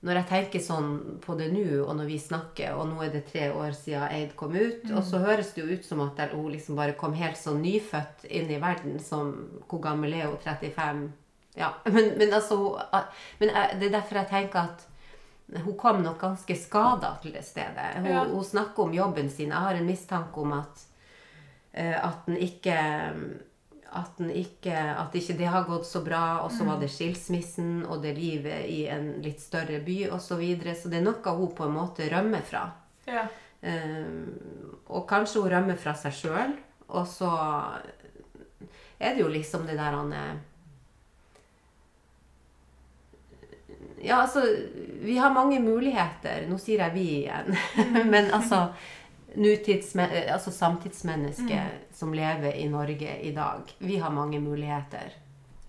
Når jeg tenker sånn på det nå, og når vi snakker, og nå er det tre år siden Eid kom ut, og så høres det jo ut som at hun liksom bare kom helt sånn nyfødt inn i verden som Hvor gammel er hun? 35? Ja. *laughs* Men, men altså Men jeg, det er derfor jeg tenker at hun kom nok ganske skada til det stedet. Hun, Ja. hun snakker om jobben sin. Jeg har en mistanke om at eh, at den ikke at, den ikke, at ikke det har gått så bra, og så var det skilsmissen og det livet i en litt større by osv. Så, videre. så det er noe hun på en måte rømmer fra. Ja. Um, og kanskje hun rømmer fra seg sjøl, og så er det jo liksom det der han er Ja, altså Vi har mange muligheter. Nå sier jeg vi igjen. *laughs* Men altså altså samtidsmenneske som lever i Norge i dag. Vi har mange muligheter.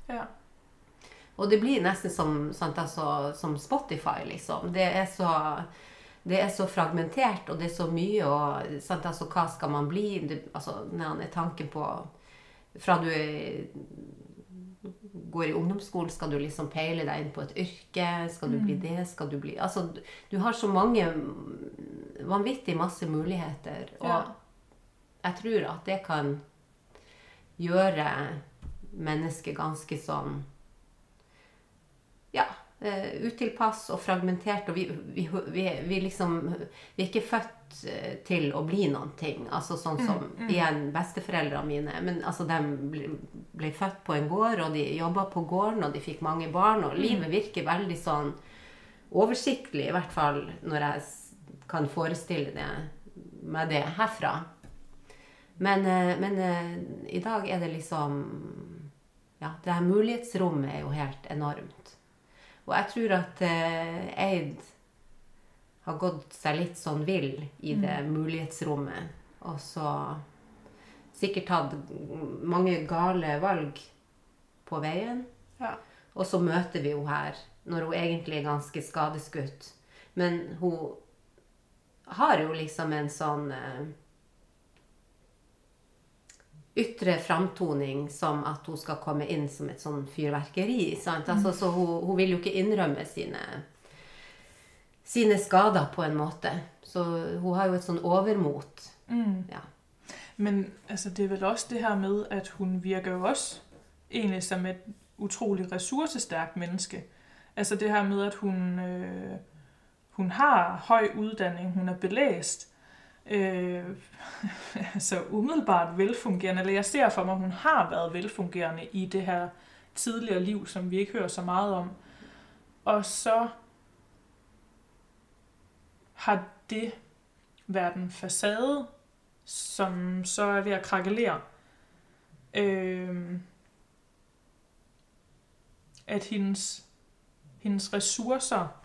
Ja. Og det blir nesten som, sant, altså, som Spotify, liksom. Det er så det er så fragmentert, og det er så mye, og sant, altså, hva skal man bli? Det, altså, tanken på Fra du er, går i ungdomsskolen, skal du liksom peile deg inn på et yrke? Skal du bli det? Skal du bli Altså, du, du har så mange Vanvittig masse muligheter. Og Ja. jeg tror at det kan gjøre mennesket ganske sånn ja, eh, utilpass og fragmentert. Og vi, vi, vi, vi liksom Vi er ikke født eh, til å bli noen ting. Altså sånn som igjen besteforeldrene mine. Men altså, de ble, ble født på en gård, og de jobba på gården, og de fikk mange barn. Og livet virker veldig sånn oversiktlig, i hvert fall når jeg kan forestille det, meg det herfra. Men, eh, men i dag er det liksom Ja, det her mulighetsrommet er jo helt enormt. Og jeg tror at eh, Eid har gått seg litt sånn vill i det mulighetsrommet. Og så sikkert tatt mange gale valg på veien. Ja. Og så møter vi henne her når hun egentlig er ganske skadeskutt. Men hun har jo liksom en sånn eh, ytre framtoning som at hun skal komme inn som et sånn fyrverkeri. Sant? Altså, så hun, hun vil jo ikke innrømme sine, sine skader på en måte. Så hun har jo et sånn overmot. Mm. Ja. Men altså, det er vel også det her med, at hun virker jo også egentlig som et utroligt ressourcestærkt menneske. Altså det her med, at hun, øh, hun har høj uddanning, hun er belæst, øh, *laughs* altså umiddelbart velfungerende, eller jeg ser for mig, at hun har været velfungerende i det her tidligere liv, som vi ikke hører så meget om. Og så har det været en facade, som så er ved at krakelere. Øh, at hendes, hendes ressourcer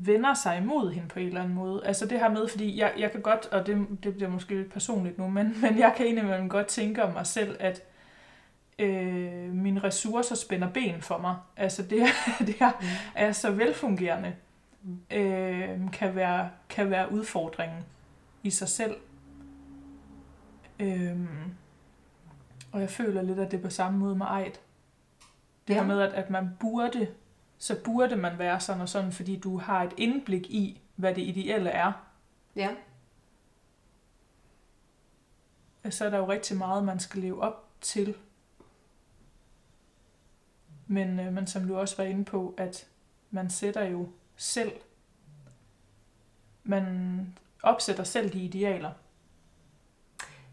vender sig imod hende på en eller anden måde. Altså det her med, fordi jeg, jeg kan godt, og det, det bliver måske lidt personligt nu, men, men jeg kan indimellem godt tænke om mig selv, at øh, mine ressourcer spænder ben for mig. Altså det, *laughs* det her mm. er så velfungerende, mm. øh, kan, være, kan være udfordringen i sig selv. Øh, og jeg føler lidt, at det er på samme måde med ejd. Det ja. her med, at, at man burde, så burde man være sådan og sådan, fordi du har et indblik i, hvad det ideelle er. Ja. Så er der jo rigtig meget, man skal leve op til. Men, øh, men som du også var inde på, at man sætter jo selv, man opsætter selv de idealer.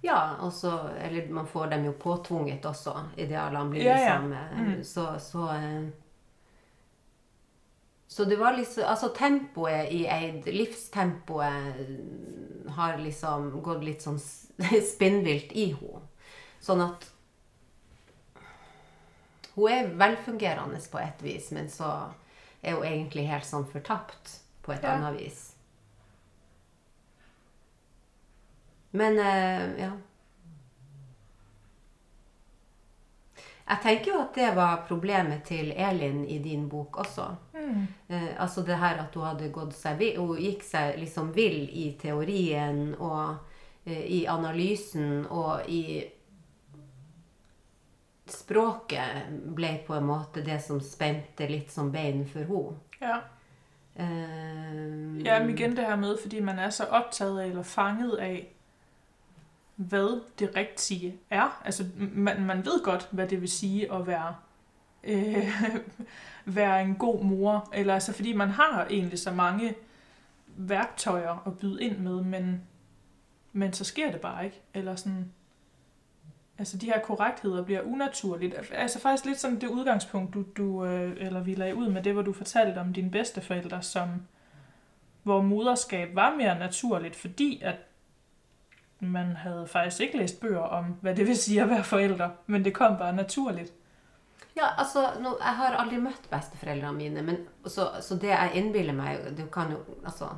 Ja, altså, eller man får dem jo påtvunget også. Idealene blir ja, ja. liksom mm. Så, så eh, så det var liksom Altså tempoet i Eid, livstempoet, har liksom gått litt sånn *laughs* spinnvilt i henne. Sånn at Hun er velfungerende på et vis, men så er hun egentlig helt sånn fortapt på et ja. annet vis. Men uh, ja. Jeg tenker jo at det var problemet til Elin i din bok også. Mm. Eh, altså det her at hun hadde gått seg Hun gikk seg liksom vill i teorien og eh, i analysen og i Språket ble på en måte det som spente litt som bein for henne. Ja. Eh, ja, men igen det her med, fordi man er så opptatt av eller fanget av hvad det rigtige er. Altså, man, man ved godt, hvad det vil sige at være, øh, *laughs* være en god mor. Eller altså, fordi man har egentlig så mange værktøjer at byde ind med, men, men så sker det bare ikke. Eller sådan, altså de her korrektheder bliver unaturligt. Altså faktisk lidt som det udgangspunkt, du, du øh, eller vi lagde ud med det, hvor du fortalte om dine bedsteforældre, som, hvor moderskab var mere naturligt, fordi at man havde faktisk ikke læst bøger om, hvad det vil sige at være forældre, men det kom bare naturligt. Ja, altså, no, jeg har aldri møtt besteforeldrene mine, men, så, så det jeg innbiller meg det kan jo, altså,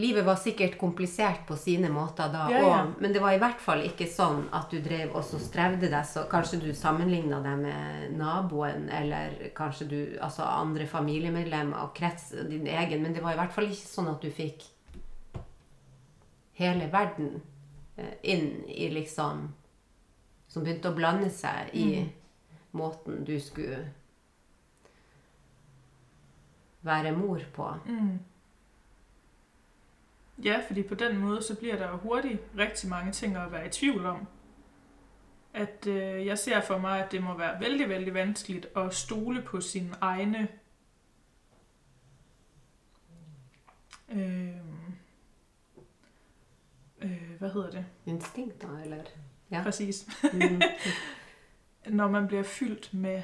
Livet var sikkert komplisert på sine måter da ja, ja. men det var i hvert fall ikke sånn at du drev og så strevde deg, så kanskje du sammenligna deg med naboen, eller kanskje du Altså andre familiemedlemmer og krets, din egen, men det var i hvert fall ikke sånn at du fikk hele verden eh, inn i liksom Som begynte å blande seg i mm. måten du skulle være mor på. Mm. Ja, fordi på den måde, så bliver der jo hurtigt rigtig mange ting at være i tvivl om. At øh, jeg ser for mig, at det må være vældig, vældig vanskeligt at stole på sine egne øh, øh, hvad hedder det? Instinkter, eller? Ja. Præcis. Mm. *laughs* Når man bliver fyldt med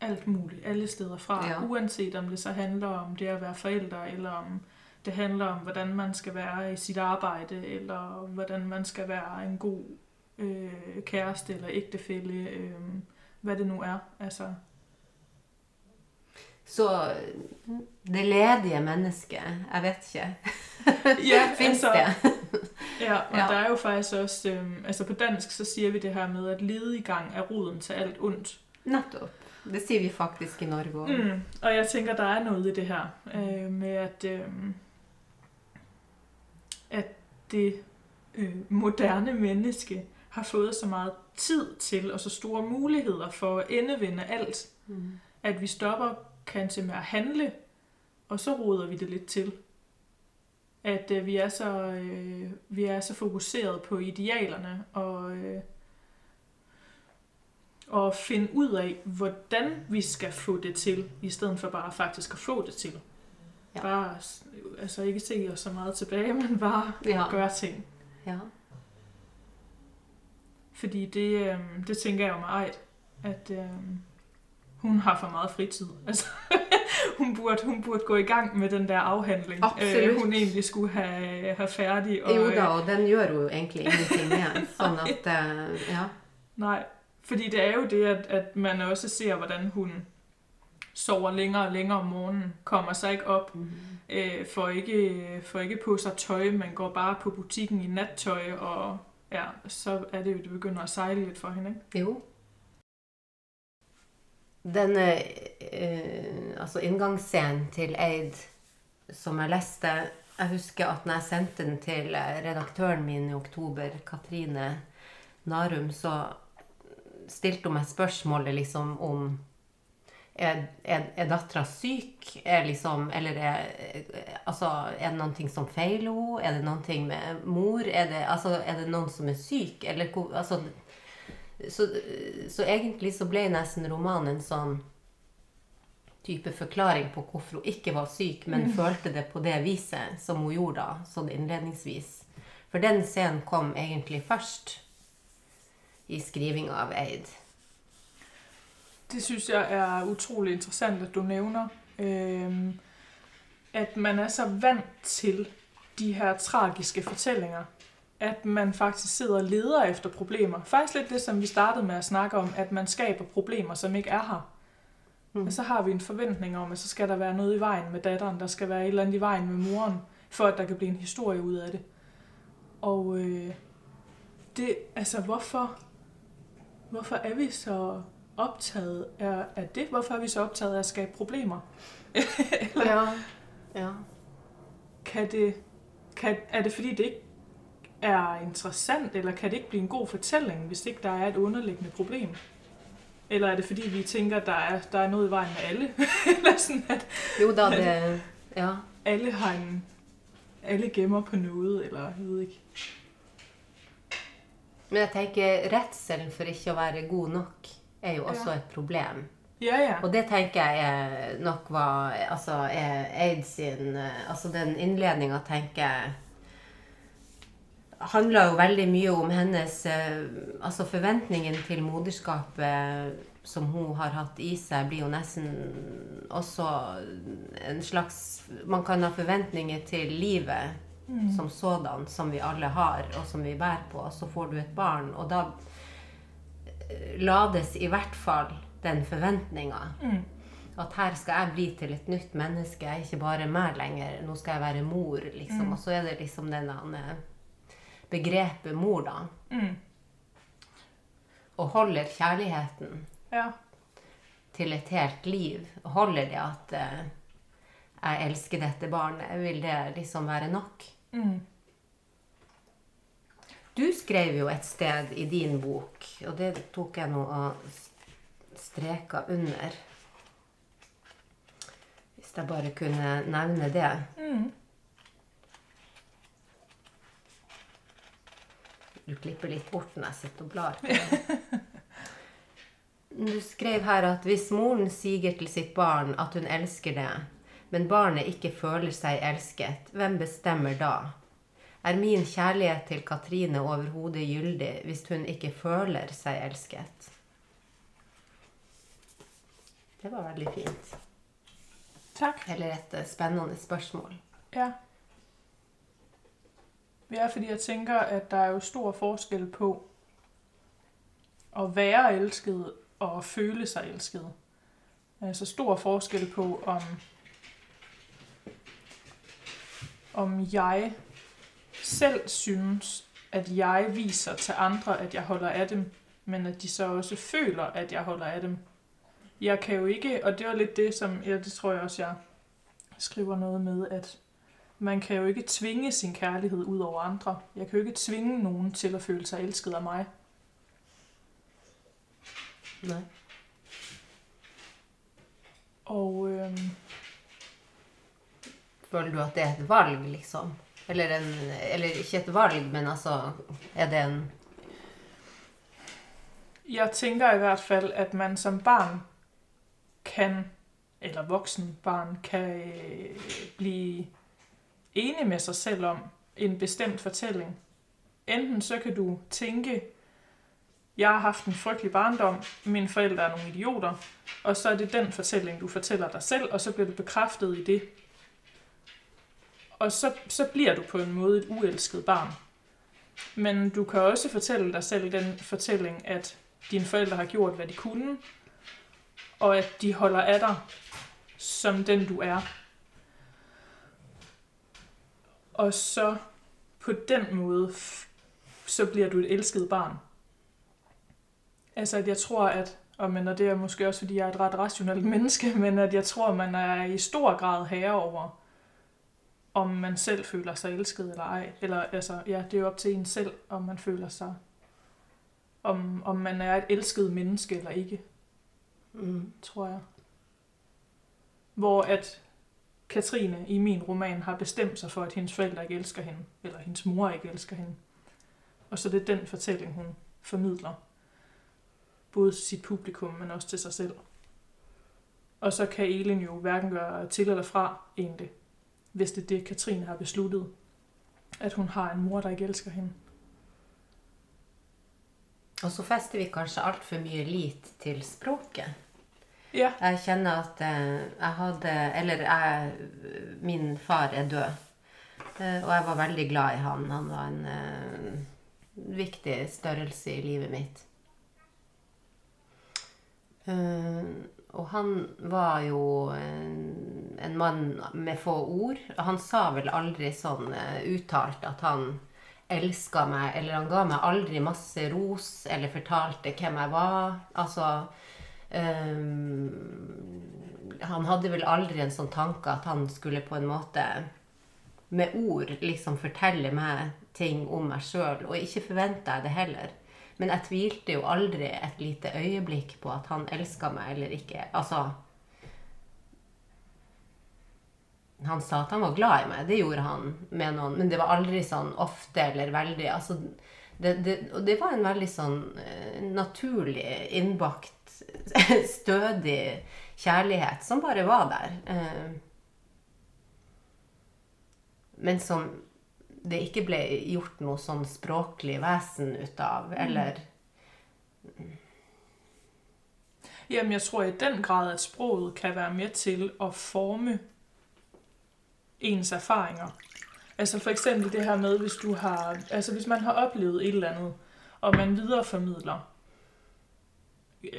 alt muligt, alle steder fra, ja. uanset om det så handler om det at være forældre, eller om det handler om, hvordan man skal være i sit arbejde, eller hvordan man skal være en god øh, kæreste eller ægtefælle, øh, hvad det nu er. Altså. Så det ledige mennesket, jeg vet ikke. *laughs* ja, *laughs* Finns altså, det? *laughs* Ja, og ja. der er jo faktisk også, øhm, altså på dansk så siger vi det her med, at lediggang er roden til alt ondt. Netop. Det siger vi faktisk i Norge Mm, og jeg tænker, der er noget i det her, øh, med at, øh, at det øh, moderne menneske har fået så meget tid til, og så store muligheder for at endevende alt, mm. at vi stopper kanskje med at handle, og så roder vi det lidt til. at øh, vi, er så, øh, vi er så fokuseret på idealerne og, øh, og finde ud af, hvordan vi skal få det til, i stedet for bare faktisk at få det til. Ja. Bare, altså ikke se os så meget tilbage, *laughs* men bare Ja. gøre ting. Ja. Fordi det, øh, det tænker jeg jo med Eid, at øh, hun har for meget fritid. *laughs* Altså, hun, burde, hun burde gå i gang med den der afhandling, øh, hun egentlig skulle have, have færdig. Og, Jo da, øh, og den gjør jo egentlig ingenting med. *laughs* Sånn at eh, Ja. Nej, fordi det er jo det, at, at man også ser, hvordan hun sover længere og længere om morgenen, kommer sig ikke op, øh, får, ikke, får ikke på sig tøj, men går bare på butikken i nattøj, og ja, så er det jo, det begynder at sejle lidt for hende, ikke? Jo. Den eh, eh, altså inngangsscenen til Eid som jeg leste Jeg husker at når jeg sendte den til eh, redaktøren min i oktober, Katrine Narum, så stilte hun meg spørsmålet liksom om er, er, er dattera syk? Er liksom, eller er, eh, altså, er det noe som feiler henne? Er det noe med mor? Er det, altså, er det noen som er syk? Eller altså, så, så egentlig så ble nesten romanen en sånn type forklaring på hvorfor hun ikke var syk, men følte det på det viset som hun gjorde da, sånn innledningsvis. For den scenen kom egentlig først i skrivinga av Eid. Det synes jeg er utrolig interessant, at du nævner. Øhm, at man er så vant til de her tragiske fortællinger, at man faktisk sidder og leder efter problemer. Faktisk lidt det, som vi startede med at snakke om, at man skaber problemer, som ikke er her. Mm. Og så har vi en forventning om, at så skal der være noget i vejen med datteren, der skal være et eller andet i vejen med moren, for at der kan blive en historie ud af det. Og øh, det, altså hvorfor, hvorfor er vi så optaget af, af det? Hvorfor er vi så optaget af at skabe problemer? *laughs* Ja. ja. Kan det, kan, er det fordi, det ikke er interessant, eller kan det ikke blive en god fortælling, hvis ikke der er et underliggende problem? Eller er det fordi, vi tænker, at der er, der er noget i vejen med alle? *laughs* eller sådan, at Jo da, det Ja. alle har en... Alle gemmer på noget, eller jeg ved ikke. Men jeg tenker redselen for ikke å være god nok er jo også Ja. et problem. Ja, ja. Og det tenker jeg er nok var altså, er Eid sin eh, Altså den innledninga tenker jeg handler jo veldig mye om hennes eh, Altså forventningen til moderskapet som hun har hatt i seg, blir jo nesten også en slags Man kan ha forventninger til livet som sådan, som vi alle har, og som vi bærer på. Og så får du et barn, og da eh, lades i hvert fall den forventninga. Mm. At her skal jeg bli til et nytt menneske. Jeg er ikke bare meg lenger. Nå skal jeg være mor, liksom. Mm. Og så er det liksom den der, begrepet mor, da. Mm. Og holder kjærligheten Ja. til et helt liv. Holder det at eh, jeg elsker dette barnet. Vil det liksom være nok? Mm. Du skrev jo et sted i din bok, og det tok jeg nå og streka under. Hvis jeg bare kunne nevne det. Mm. Du klipper litt bort når jeg sitter og blar. *laughs* Du skrev her at hvis moren sier til sitt barn at hun elsker det, men barnet ikke føler seg elsket, hvem bestemmer da? Er min kjærlighet til Katrine overhodet gyldig hvis hun ikke føler seg elsket? Det var veldig fint. Tak. Eller et eh, spennende spørsmål. Ja. Ja, fordi jeg tænker, at der er jo stor forskel på at være elsket og at føle sig elsket. Altså stor forskel på, om, om jeg selv synes, at jeg viser til andre, at jeg holder af dem, men at de så også føler, at jeg holder af dem. Jeg kan jo ikke, og det var lidt det, som, ja, det tror jeg også, jeg skriver noget med, at man kan jo ikke tvinge sin kærlighed ud over andre. Jeg kan jo ikke tvinge nogen til at føle sig elsket af mig. Nei. Og øhm, Føler du at det er et valg, liksom? Eller, en, eller ikke et valg, men altså Er det en Jeg tænker i hvert fald, at man som barn kan, eller voksen barn, kan øh, blive enig med sig selv om en bestemt fortælling. Enten så kan du tænke, jeg har haft en frygtelig barndom, mine forældre er nogle idioter, og så er det den fortælling, du fortæller dig selv, og så bliver du bekræftet i det. Og så, så bliver du på en måde et uelsket barn. Men du kan også fortælle dig selv den fortælling, at dine forældre har gjort, hvad de kunne, og at de holder af dig som den du er. Og så på den måde, så bliver du et elsket barn. Altså, at jeg tror, at, og men og det er måske også, fordi jeg er et ret rationelt *laughs* menneske, men at jeg tror, man er i stor grad herre over, om man selv føler sig elsket eller ej. Eller altså, ja, det er jo op til en selv, om man føler sig, om, om man er et elsket menneske eller ikke, mm. tror jeg. Hvor at Katrine i min roman har bestemt sig for, at hendes forældre ikke elsker hende, eller hendes mor ikke elsker hende. Og så det er den fortælling, hun formidler. Både til sit publikum, men også til sig selv. Og så kan Elin jo hverken gøre til eller fra egentlig, hvis det er det, Katrine har besluttet. At hun har en mor, der ikke elsker hende. Og så fester vi kanskje altfor mye lit til språket. Ja, Jeg kjenner at eh, jeg hadde Eller jeg, min far er død. Eh, og jeg var veldig glad i han. Han var en eh, viktig størrelse i livet mitt. Eh, og han var jo en, en mann med få ord. Han sa vel aldri sånn eh, uttalt at han elska meg, eller han ga meg aldri masse ros, eller fortalte hvem jeg var. Altså ehm, Han hadde vel aldri en sånn tanke at han skulle på en måte med ord liksom fortelle meg ting om meg sjøl, og ikke forventa jeg det heller. Men jeg tvilte jo aldri et lite øyeblikk på at han elska meg eller ikke. Altså Han sa at han var glad i meg, det gjorde han med noen, men det var aldri sånn ofte eller veldig altså, det, det, Og det var en veldig sånn eh, naturlig, innbakt, *laughs* stødig kjærlighet som bare var der. Eh, men som det ikke ble gjort noe sånn språklig vesen ut av, eller Jamen, jeg tror i den grad, at sproget kan være med til at forme ens erfaringer. Altså for eksempel det her med, hvis du har, altså hvis man har oplevet et eller andet, og man videreformidler,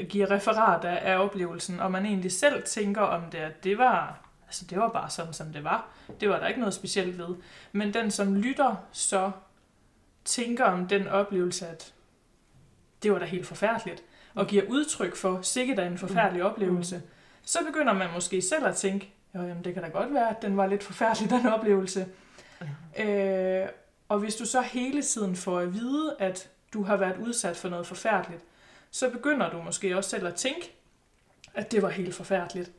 giver referat af, af oplevelsen, og man egentlig selv tænker om det, at det var, altså det var bare sådan, som det var. Det var der ikke noget specielt ved. Men den, som lytter, så tænker om den oplevelse, at det var da helt forfærdeligt, og giver udtryk for, sikkert er en forfærdelig oplevelse, så begynder man måske selv at tænke, jo, jamen, det kan da godt være, at den var lidt forfærdelig, den oplevelse. Øh, og hvis du så hele tiden får at vide, at du har været udsat for noget forfærdeligt, så begynder du måske også selv at tænke, at det var helt forfærdeligt.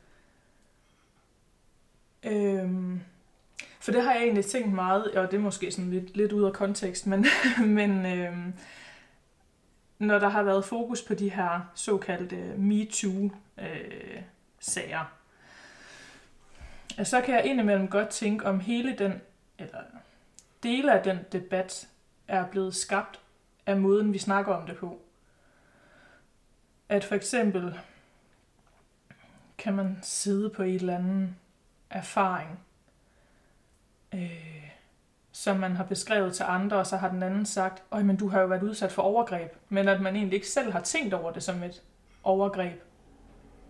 Øhm, for det har jeg egentlig tænkt meget, og det er måske sådan lidt, lidt ud af kontekst, men, *laughs* men øhm, når der har været fokus på de her såkaldte MeToo-sager, øh, så kan jeg indimellem godt tænke om hele den, eller dele af den debat, er blevet skabt af måden, vi snakker om det på. At for eksempel kan man sidde på en eller anden erfaring, øh, som man har beskrevet til andre, og så har den anden sagt, øj, men du har jo været udsat for overgreb, men at man egentlig ikke selv har tænkt over det som et overgreb.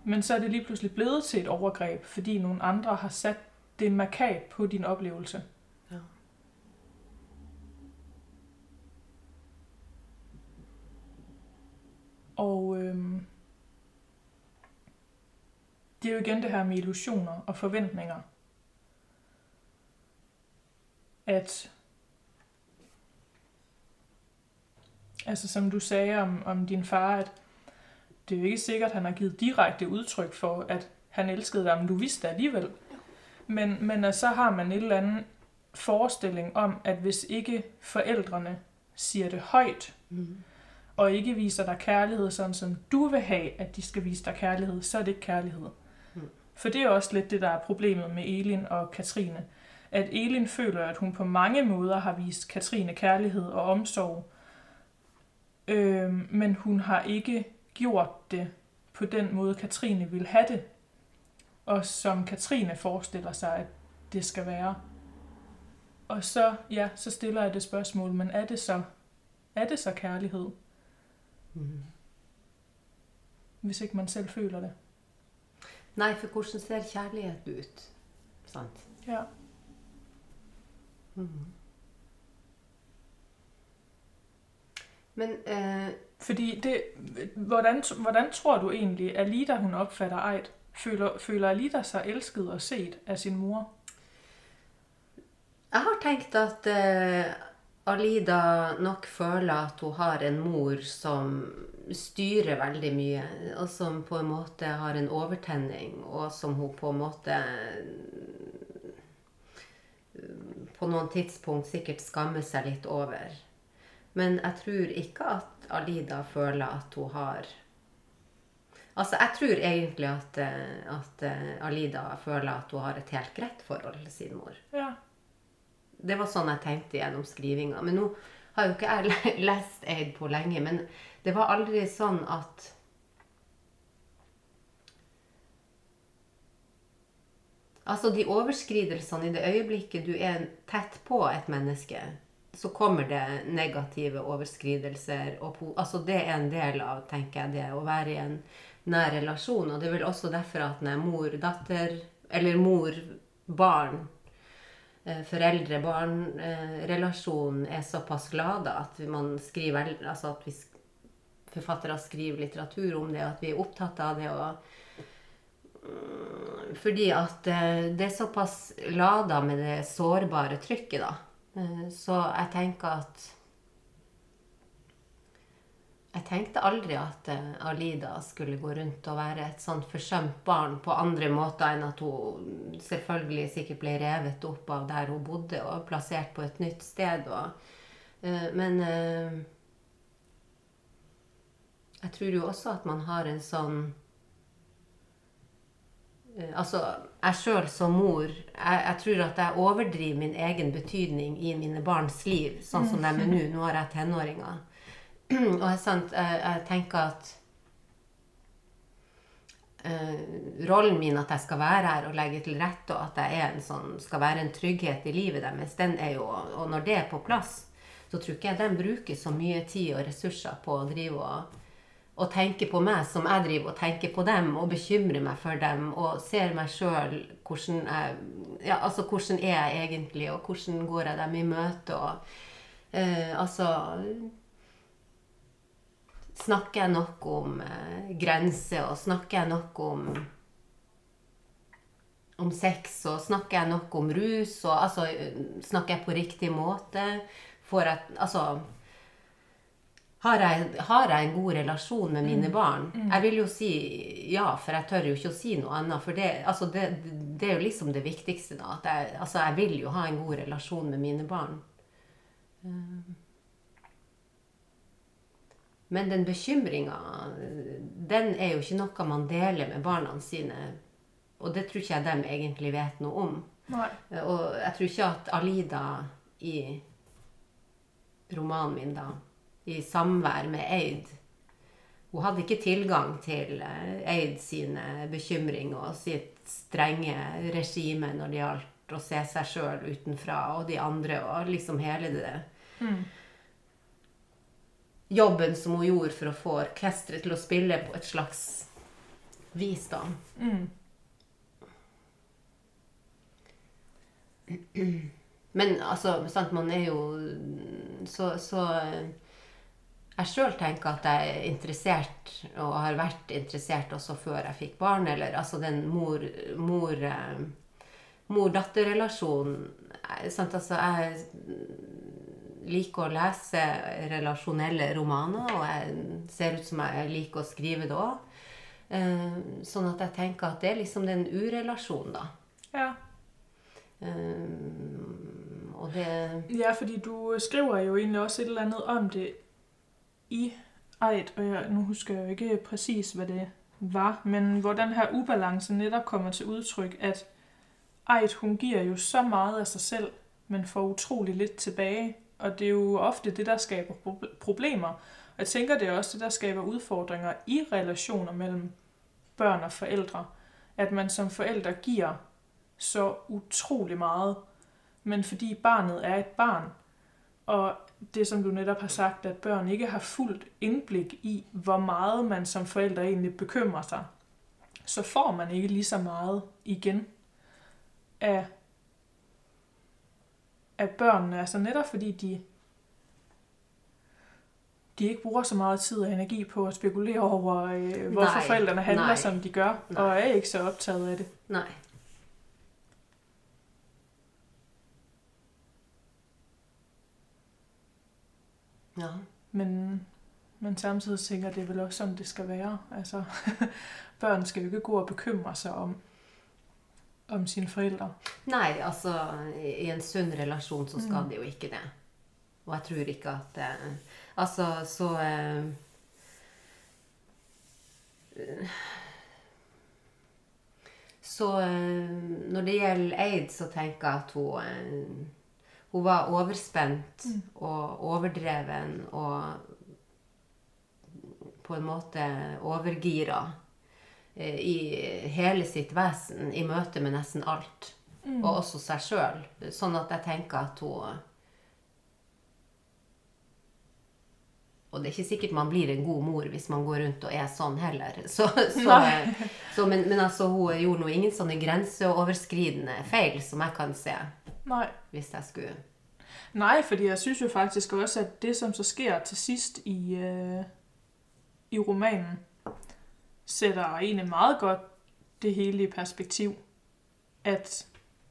Men så er det lige pludselig blevet til et overgreb, fordi nogle andre har sat det markat på din oplevelse. Og øhm, det er jo igen det her med illusioner og forventninger. At, altså som du sagde om, om din far, at det er jo ikke sikkert, at han har givet direkte udtryk for, at han elskede dig, men du vidste det alligevel. Men, men at så har man en eller anden forestilling om, at hvis ikke forældrene siger det højt, Mm. Og ikke viser dig kærlighed, sådan som du vil have, at de skal vise dig kærlighed, så er det ikke kærlighed. Mm. For det er også lidt det, der er problemet med Elin og Katrine. At Elin føler, at hun på mange måder har vist Katrine kærlighed og omsorg, øhm, men hun har ikke gjort det på den måde, Katrine vil have det, og som Katrine forestiller sig, at det skal være. Og så, ja, så stiller jeg det spørgsmål, men er det så, er det så kærlighed? Mm. hvis ikke man selv føler det. Nei, for hvordan ser kjærlighet ut? Sant? Ja. Mm. Men eh, Fordi det, hvordan, hvordan tror du egentlig, at Alida hun opfatter Eid? Føler, føler Alida sig elsket og set af sin mor? jeg har tenkt at eh, Alida nok føler at hun har en mor som styrer veldig mye, og som på en måte har en overtenning, og som hun på en måte på noen tidspunkt sikkert skammer seg litt over. Men jeg tror ikke at Alida føler at hun har Altså, jeg tror egentlig at, at Alida føler at hun har et helt greit forhold til sin mor. Ja. Det var sånn jeg tenkte gjennom skrivinga. Men nå har jo ikke jeg lest Eid på lenge. Men det var aldri sånn at Altså, de overskridelsene i det øyeblikket du er tett på et menneske, så kommer det negative overskridelser. Og po altså, det er en del av, tenker jeg, det å være i en nær relasjon. Og det er vel også derfor at når mor-datter, eller mor-barn Eh, foreldre-barn-relasjonen eh, er såpass glada at man skriver altså at vi forfattere skriver litteratur om det, at vi er opptatt av det. og mm, Fordi at eh, det er såpass lada med det sårbare trykket, da. Så jeg tenker at jeg tenkte aldri at eh, Alida skulle gå rundt og være et sånt forsømt barn på andre måter enn at hun selvfølgelig sikkert ble revet opp av der hun bodde, og plassert på et nytt sted. Og, eh, men eh, jeg tror jo også at man har en sånn eh, Altså, jeg sjøl som mor, jeg, jeg tror at jeg overdriver min egen betydning i mine barns liv, sånn som de er nå. Nå har jeg tenåringer. *clears throat* Og jeg, sant, jeg, jeg tenker at eh, rollen min at jeg skal være her og legge til rette, og at jeg er en sånn, skal være en trygghet i livet deres, den er jo Og når det er på plass, så tror ikke jeg de bruker så mye tid og ressurser på å drive og, og tenke på meg som jeg driver og tenker på dem, og bekymrer meg for dem, og ser meg sjøl hvordan jeg Ja, altså hvordan er jeg egentlig, og hvordan går jeg dem i møte, og eh, altså Snakker jeg nok om eh, grenser, og snakker jeg nok om om sex, og snakker jeg nok om rus, og altså Snakker jeg på riktig måte? Får jeg Altså har jeg, har jeg en god relasjon med mine barn? Jeg vil jo si ja, for jeg tør jo ikke å si noe annet. For det, altså det, det er jo liksom det viktigste. da, jeg, altså jeg vil jo ha en god relasjon med mine barn. Eh, Men den bekymringa, den er jo ikke noe man deler med barna sine. Og det tror ikke jeg de egentlig vet noe om. Nej. Og jeg tror ikke at Alida i romanen min, da, i samvær med Eid Hun hadde ikke tilgang til eh, Eid sine bekymringer og sitt strenge regime når det gjaldt å se seg sjøl utenfra og de andre og liksom hele det Mm. Jobben som hun gjorde for å få orkesteret til å spille på et slags vis, da. Mm. Men altså, sant, man er jo Så, så jeg sjøl tenker at jeg er interessert, og har vært interessert også før jeg fikk barn, eller altså den mor, mor, mor-datter-relasjonen. eh, sant, Altså, jeg liker å lese relasjonelle romaner, og jeg ser ut som jeg liker å skrive det òg. Sånn at jeg tenker at det er liksom den urelasjonen, da. Ja. Øhm, og det Ja, fordi du skriver jo egentlig også et eller andet om det i Eid, og jeg, nu husker jeg jo ikke præcis, hvad det var, men hvor den her ubalance netop kommer til udtryk, at Eid, hun giver jo så meget af sig selv, men får utrolig lidt tilbage, og det er jo ofte det, der skaber problemer. Og jeg tænker, det er også det, der skaber udfordringer i relationer mellem børn og forældre, at man som forældre giver så utrolig meget, men fordi barnet er et barn, og det som du netop har sagt, at børn ikke har fuldt indblik i, hvor meget man som forældre egentlig bekymrer sig, så får man ikke lige så meget igen af, af børnene. Altså netop fordi de, de ikke bruger så meget tid og energi på at spekulere over, øh, hvorfor Nej, forældrene handler, nej, som de gør, nej. og er ikke så optaget af det. Nej. Ja. Men, men samtidig tænker jeg, det er vel også sådan, det skal være. Altså, *laughs* børn skal jo ikke gå og bekymre sig om, om sine forældre. Nei, altså i en sunn relasjon så skal Mm. det jo ikke det. Og jeg tror ikke at det Altså, så eh, eh, Så eh, når det gjelder Eid, så tenker jeg at hun eh, Hun var overspent Mm. og overdreven og på en måte overgira eh, i hele sitt vesen i møte med nesten alt Mm. og også seg sjøl. Sånn at jeg tenker at hun Og det er ikke sikkert man blir en god mor hvis man går rundt og er sånn heller. *laughs* Så, så, Nei. så, men, men altså, hun gjorde nå ingen sånne grenseoverskridende feil som jeg kan se, Nej. hvis jeg skulle Nej, fordi jeg synes jo faktisk også, at det, som så sker til sidst i, øh, i romanen, sætter egentlig meget godt det hele i perspektiv. At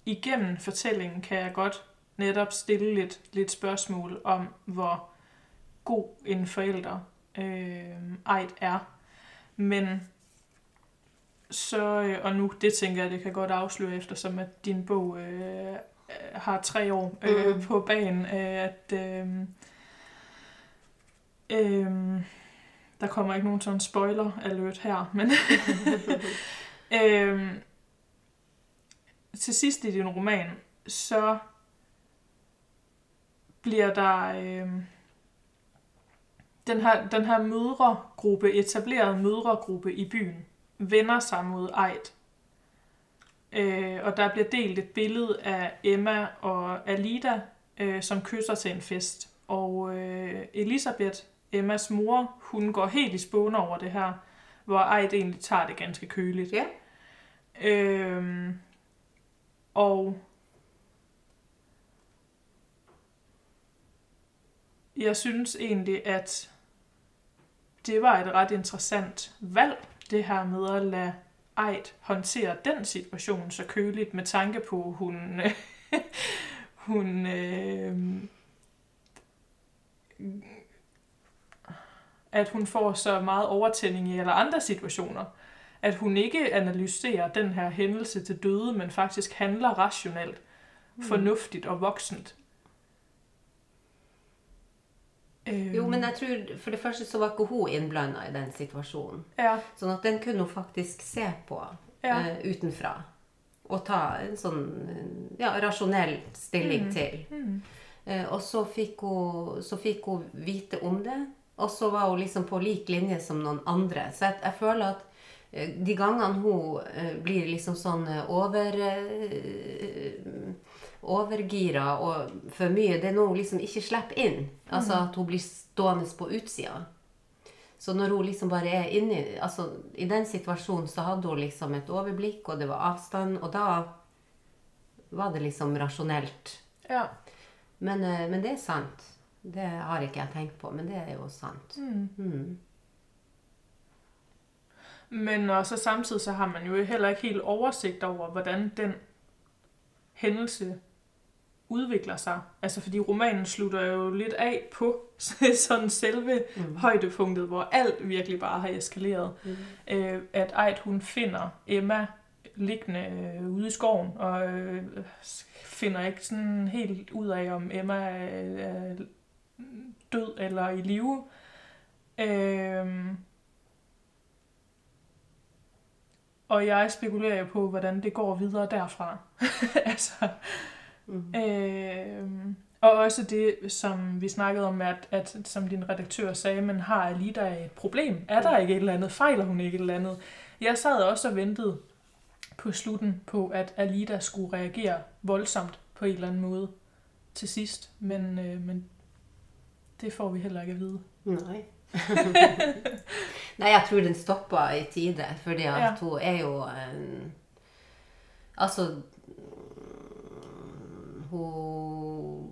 igennem fortællingen kan jeg godt netop stille lidt, lidt spørgsmål om, hvor god en forælder øh, Eid er. Men så, øh, og nu, det tænker jeg, det kan godt afsløre, eftersom at din bog øh, har tre år øh, mm. på banen, øh, at øh, øh, der kommer ikke nogen sådan spoiler alert her, men *laughs* øh, til sidst i din roman, så bliver der øh, den her, den her mødregruppe, etableret mødregruppe i byen, vender sig mod Eid. Øh, og der bliver delt et billede af Emma og Alida, øh, som kysser til en fest. Og øh, Elisabeth, Emmas mor, hun går helt i spåne over det her, hvor Eid egentlig tager det ganske køligt. Ja. Øhm, og jeg synes egentlig, at det var et ret interessant valg, det her med at lade Eid håndtere den situation så køligt, med tanke på, at hun, *laughs* hun øh, at hun får så meget overtænding i alle andre situationer. At hun ikke analyserer den her hændelse til døde, men faktisk handler rationelt, fornuftigt og voksent. Øhm, Jo, men jeg tror for det første så var ikke hun innblanda i den situasjonen. Ja, Sånn at den kunne hun faktisk se på ja. eh, utenfra. Og ta en sånn ja, rasjonell stilling Mm. til. Mm. Eh, og så fikk, hun, så fikk hun vite om det. Og så var hun liksom på lik linje som noen andre. Så jeg, jeg føler at eh, de gangene hun eh, blir liksom sånn eh, over overgira og for mye, det er noe hun liksom ikke slipper inn. Altså at hun blir stående på utsida. Så når hun liksom bare er inni altså I den situasjonen så hadde hun liksom et overblikk, og det var avstand, og da var det liksom rasjonelt. ja. Men, men det er sant. Det har ikke jeg tenkt på, men det er jo sant. Mm. Mm. Men og så samtidig så har man jo heller ikke helt oversigt over, hvordan den hændelse udvikler sig. Altså fordi romanen slutter jo lidt af på *laughs* sådan selve Mm. højdepunktet, hvor alt virkelig bare har eskaleret. Mm. Øh, at Eid hun finder Emma liggende øh, ude i skoven, og øh, finder ikke sådan helt ud af, om Emma er død eller i live. Øh, og jeg spekulerer jo på, hvordan det går videre derfra. *laughs* altså, mm. øh, og også det, som vi snakkede om, at, at som din redaktør sagde, men har Alida et problem? Er der ikke et eller andet? Fejler hun ikke et eller andet? Jeg sad også og ventede på slutten på, at Alida skulle reagere voldsomt på en eller anden måde til sidst. Men, øh, men det får vi heller ikke at vide. Nej. *laughs* Nej, jeg tror den stopper i tide, fordi at ja. hun er jo en Altså Hun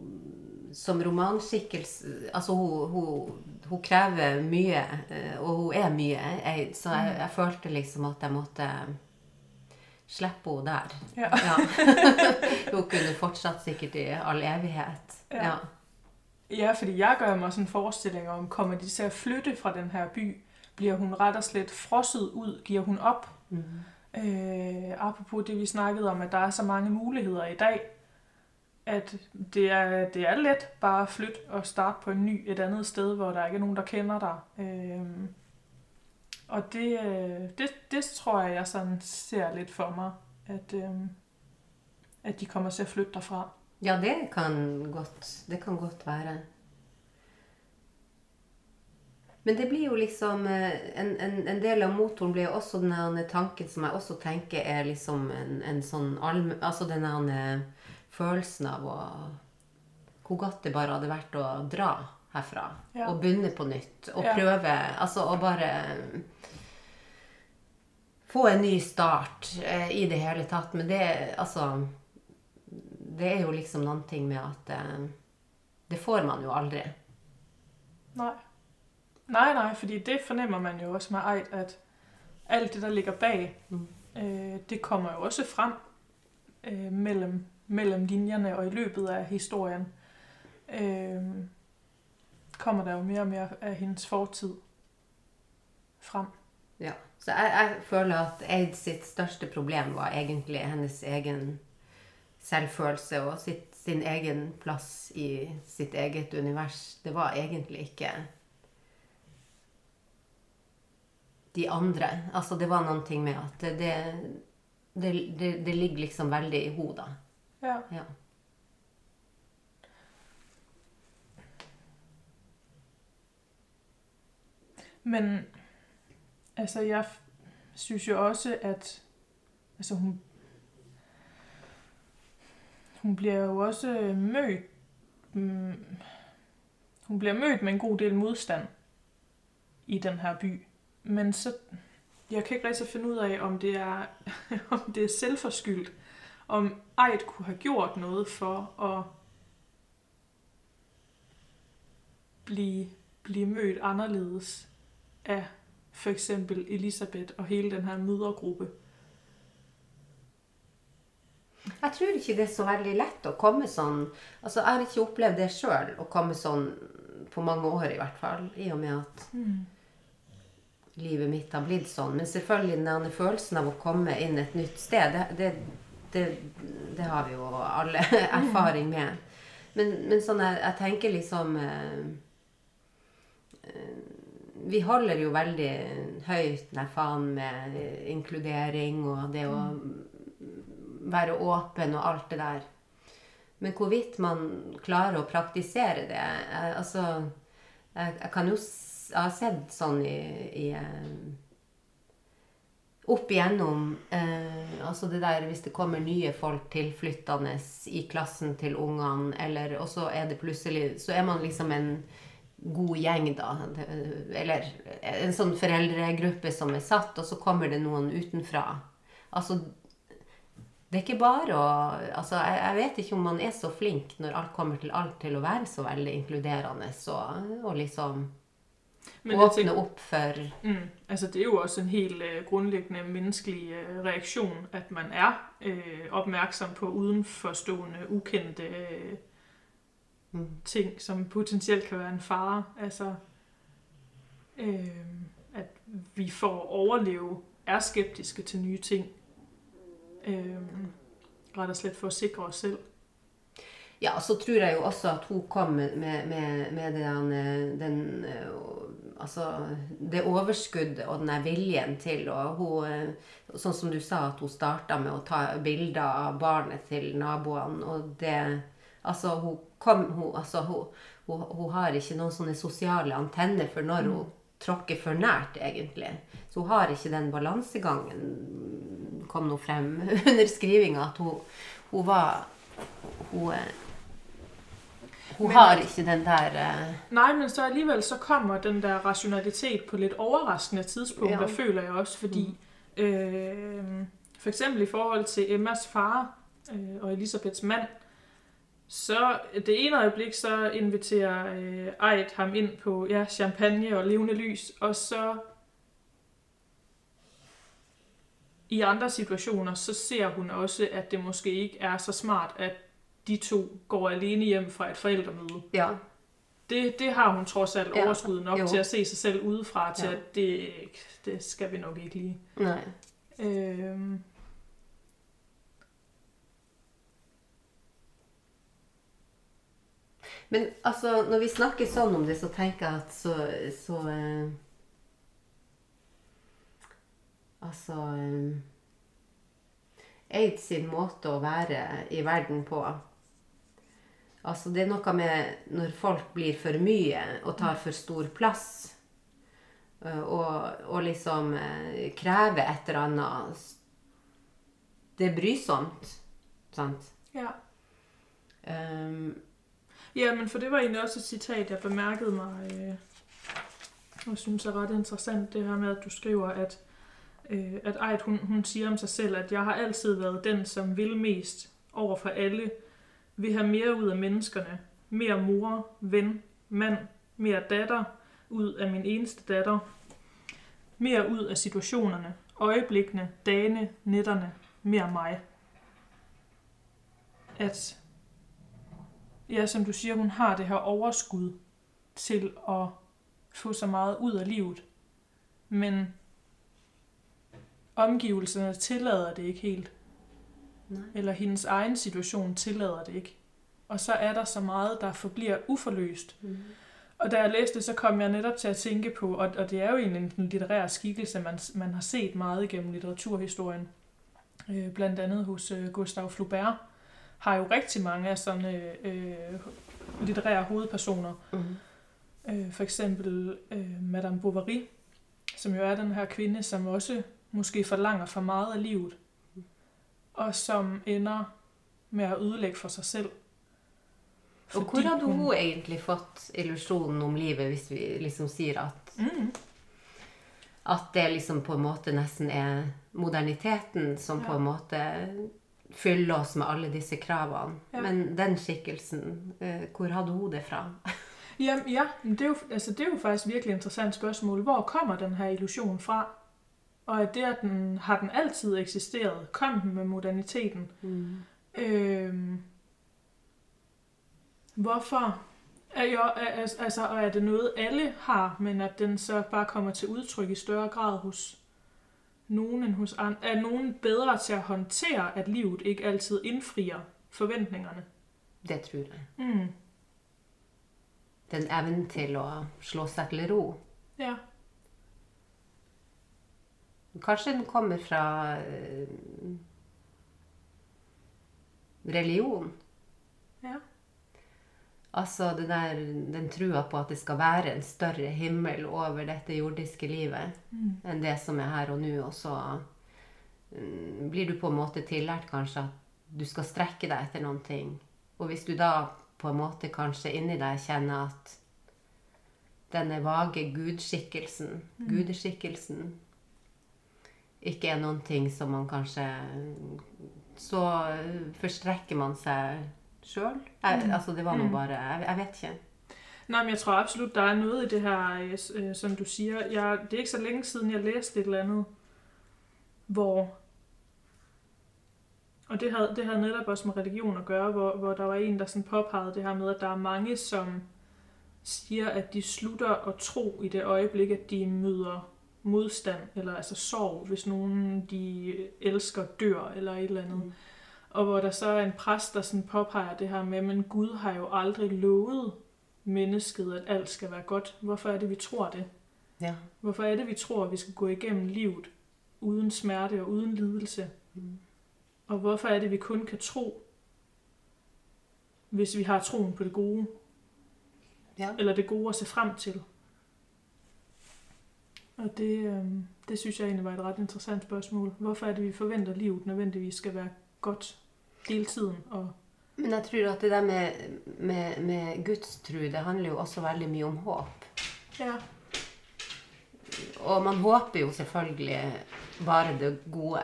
Som romanskikkelse Altså, hun, hun, hun krever mye, og hun er mye. så jeg, jeg følte liksom at jeg måtte slippe henne der. Ja. ja. *laughs* hun kunne fortsatt sikkert i all evighet. Ja. ja. Ja, fordi jeg gør mig sådan en forestilling om, kommer de til at flytte fra den her by? Bliver hun ret og slet frosset ud? Giver hun op? Mm. Øh, apropos det, vi snakkede om, at der er så mange muligheder i dag, at det er, det er let bare at flytte og starte på en ny et andet sted, hvor der ikke er nogen, der kender dig. Øh, og det, øh, det, det tror jeg, jeg sådan ser lidt for mig, at, øh, at de kommer til at flytte derfra. Ja, det kan godt, det kan godt være. Men det blir jo liksom eh, En, en, en del av motoren blir også den tanken som jeg også tenker er liksom en, en sånn allm... Altså den følelsen av å Hvor godt det bare hadde vært å dra herfra. Ja. Og begynne på nytt. Og ja. prøve Altså å bare Få en ny start eh, i det hele tatt. Men det Altså det er jo liksom noen ting med at eh, Det får man jo aldri. Nej. Nej, nej, fordi det fornemmer man jo også med Eid, at alt det, der ligger bag, mm. øh, det kommer jo også frem øh, mellem, mellem linjerne og i løbet af historien. Øh, kommer der jo mere og mere af hendes fortid frem. Ja, så jeg, jeg føler at Eid sitt største problem var egentlig hennes egen selvfølelse og sitt, sin egen plass i sitt eget univers. Det var egentlig ikke de andre. Altså, det var noen ting med at det, det, det, det ligger liksom veldig i hodet. Ja. ja. Men altså, jeg synes jo også, at altså, hun hun bliver jo også øh, mødt mm, hun bliver mødt med en god del modstand i den her by. Men så, jeg kan ikke rigtig finde ud af, om det er, *laughs* om det er selvforskyldt. Om Eid kunne have gjort noget for at blive, blive mødt anderledes af for eksempel Elisabeth og hele den her mødergruppe. Jeg tror ikke det er så veldig lett å komme sånn Altså, jeg har ikke opplevd det sjøl, å komme sånn på mange år i hvert fall. I og med at mm. livet mitt har blitt sånn. Men selvfølgelig den følelsen av å komme inn et nytt sted, det, det, det, det har vi jo alle *laughs* erfaring med. Men, men sånn, jeg, jeg, tenker liksom eh, vi holder jo veldig høyt den faen med inkludering og det å mm være åpen og alt det der. Men hvorvidt man klarer å praktisere det jeg, Altså, jeg, jeg, kan jo Jeg har sett sånn i, i eh, Opp igjennom eh, Altså det der hvis det kommer nye folk tilflyttende i klassen til ungene, eller Og så er det plutselig Så er man liksom en god gjeng, da. Eller en sånn foreldregruppe som er satt, og så kommer det noen utenfra. Altså, det er ikke bare å altså, jeg, jeg, vet ikke om man er så flink når alt kommer til alt, til å være så veldig inkluderende og, og liksom Men åpne tænker, opp for mm, Altså, det er jo også en helt uh, grundlæggende menneskelig uh, reaktion, at man er uh, opmærksom på udenforstående, ukendte uh, mm. ting, som potentielt kan være en fare. Altså, uh, at vi for at overleve er skeptiske til nye ting Øh, rett og slett for å sikre oss selv. Ja, så tror jeg jo også at hun kom med, med, med, med den, den eh, Altså det overskuddet og den viljen til og hun, eh, Sånn som du sa, at hun starta med å ta bilder av barnet til naboene, og det Altså, hun kom hun, altså, hun, hun, hun har ikke noen sånne sosiale antenner for når hun tråkker for nært, egentlig. Så hun har ikke den balansegangen, kom nå frem *laughs* under skrivinga, at hun, hun var Hun, eh, hun Men- har ikke den der eh, Nej, men så alligevel så kommer den der rationalitet på lidt overraskende tidspunkter, Ja. ja. føler jeg også, fordi mm. øh, for eksempel i forhold til Emmas far øh, og Elisabeths mand, så det ene øjeblik, så inviterer øh, Eid ham ind på ja, champagne og levende lys, og så i andre situationer, så ser hun også, at det måske ikke er så smart, at de to går alene hjem fra et forældremøde. Ja. Det, det har hun trods alt Ja, overskud nok jo. til at se sig selv udefra, til Ja. at det, det skal vi nok ikke lige. Nei. Øhm, Men altså, når vi snakker sånn om det, så tenker jeg at så, så eh, Altså eh, Eid sin måte å være i verden på Altså, det er noe med når folk blir for mye og tar for stor plass, eh, og, og liksom krever et eller annet Det er brysomt, sant? ja. Um, ja, men for det var egentlig også et citat, jeg bemærkede mig, øh, og synes er ret interessant, det her med, at du skriver, at, øh, at Ejt, hun, hun siger om sig selv, at jeg har altid været den, som vil mest over for alle, vil have mere ud af menneskerne, mere mor, ven, mand, mere datter, ud af min eneste datter, mere ud af situationerne, øjeblikkene, dagene, nætterne, mere mig. At, ja, som du siger, hun har det her overskud til at få så meget ud af livet, men omgivelserne tillader det ikke helt. Nej. Eller hendes egen situation tillader det ikke. Og så er der så meget, der forbliver uforløst. mm. Og da jeg læste det, så kom jeg netop til at tænke på, og, og det er jo egentlig en litterær skikkelse, man, man har set meget gennem litteraturhistorien. Øh, blandt andet hos øh, Gustav Flaubert har jo rigtig mange af sådan øh, litterære hovedpersoner. Mm. Øh, for eksempel øh, Madame Bovary, som jo er den her kvinde, som også måske forlanger for meget af livet, og som ender med at ødelægge for sig selv. Og hvor hadde hun egentlig fått illusjonen om livet, hvis vi liksom sier at, Mm, at det liksom på en måte nesten er moderniteten som på Ja. en måte fyller oss med alle disse kravene. Ja. Men den skikkelsen, eh, hvor hadde hun det fra? *laughs* Jamen, ja, men det er, jo, altså, det er jo faktisk et virkelig interessant spørgsmål. Hvor kommer den her illusion fra? Og er det, at den, har den altid eksisteret? Kom den med moderniteten? Øhm, hvorfor? Er jo, er- altså, og er det noget, alle har, men at den så bare kommer til udtryk i større grad hos nogen end hos andre? Er nogen bedre til at håndtere, at livet ikke altid indfrier forventningerne? Det tror jeg. Mm. Den evnen til å slå seg til ro. Ja. Kanskje den kommer fra eh, religion. Altså det der, den trua på at det skal være en større himmel over dette jordiske livet Mm. enn det som er her og nå. Og så mm, blir du på en måte tillært kanskje at du skal strekke deg etter noen ting. Og hvis du da på en måte kanskje inni deg kjenner at denne vage gudskikkelsen, gudeskikkelsen, ikke er noen ting som man kanskje Så forstrekker man seg sjøl. Altså, det var nå Mm. bare jeg, jeg vet ikke. Nej, men jeg tror absolut, der er noget i det her, øh, øh, som du siger. Jeg, det er ikke så længe siden, jeg læste et eller andet, hvor... Og det havde, det havde netop også med religion at gøre, hvor, hvor der var en, der sådan påpegede det her med, at der er mange, som siger, at de slutter at tro i det øjeblik, at de møder modstand, eller altså sorg, hvis nogen de elsker dør, eller et eller andet. Mm. Og hvor der så er en præst, der sådan påpeger det her med, men Gud har jo aldrig lovet mennesket, at alt skal være godt. Hvorfor er det, vi tror det? Ja. Hvorfor er det, vi tror, at vi skal gå igennem livet uden smerte og uden lidelse? Mm. Og hvorfor er det, vi kun kan tro, hvis vi har troen på det gode? Ja. Eller det gode at se frem til? Og det, øh, det synes jeg egentlig var et ret interessant spørgsmål. Hvorfor er det, vi forventer, at livet nødvendigvis skal være godt hele tiden? Og Men jeg tror at det der med, med, med gudstro, det handler jo også veldig mye om håp. ja, Og man håper jo selvfølgelig bare det gode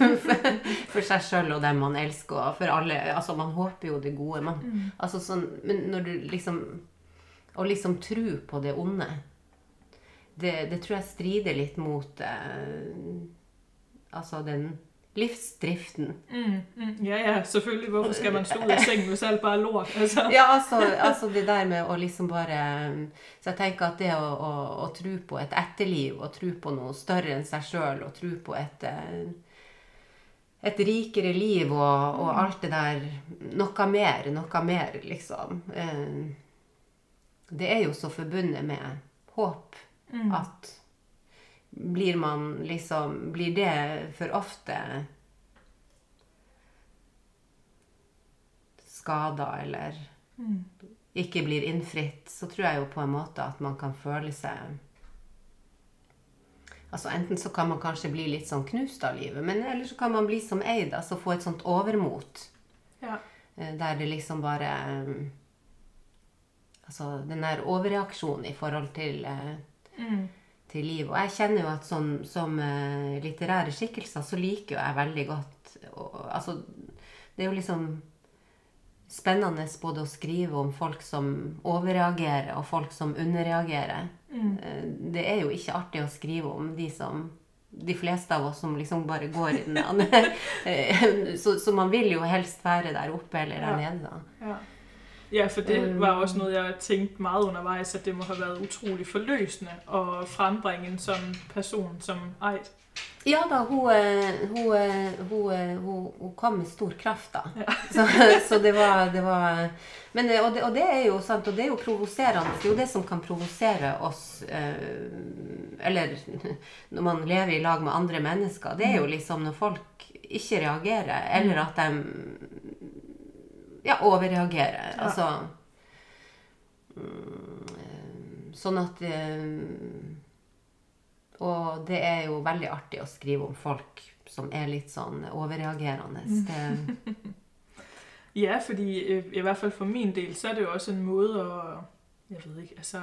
*laughs* for, seg sjøl og dem man elsker. og For alle, altså Man håper jo det gode. Man, mm. altså sånn, men når du liksom Å liksom tro på det onde, det, det tror jeg strider litt mot eh, Altså den livsdriften. Mm, mm, ja, ja, selvfølgelig. Hvorfor skal man stå ud af sengen, hvis alt bare er lort? Altså. Ja, altså, altså det der med å liksom bare Så jeg tenker at det å, å, å tro på et etterliv, og tro på noe større enn seg sjøl, og tro på et eh, et rikere liv og, og alt det der Noe mer, noe mer, liksom. Eh, Det er jo så forbundet med håp Mm. at blir man liksom Blir det for ofte skada eller Mm. ikke blir innfridd, så tror jeg jo på en måte at man kan føle seg Altså Enten så kan man kanskje bli litt sånn knust av livet, men eller så kan man bli som Eid, altså få et sånt overmot. Ja. eh, Der det liksom bare eh, Altså den der overreaksjonen i forhold til, eh, Mm. Til liv. Og jeg kjenner jo at som, som eh, litterære skikkelser så liker jo jeg veldig godt og, Altså det er jo liksom spennende både å skrive om folk som overreagerer, og folk som underreagerer. Mm. Eh, Det er jo ikke artig å skrive om de som de fleste av oss som liksom bare går i den andre. *laughs* Eh, så, så man vil jo helst være der oppe eller der Ja. nede, da. Ja. Ja, for det Øhm. var også noget, jeg tænkte meget undervejs, at det må have været utrolig forløsende at frembringe en sådan person som Eid. Ja da, hun, hun, hun, hun, hun kom med stor kraft, da. Ja. *laughs* Så, så det var, det var men, og, det, og det er jo sant, og det er jo provoserende. Det er jo det som kan provosere oss eh, Eller *laughs* når man lever i lag med andre mennesker. Det er jo liksom når folk ikke reagerer, eller at de ja, overreagerer. Ja. Altså mm, eh, Sånn at eh, Og det er jo veldig artig å skrive om folk som er litt sånn overreagerende. Det, *laughs* Ja, fordi øh, i hvert fald for min del, så er det jo også en måde at, jeg ved ikke, altså,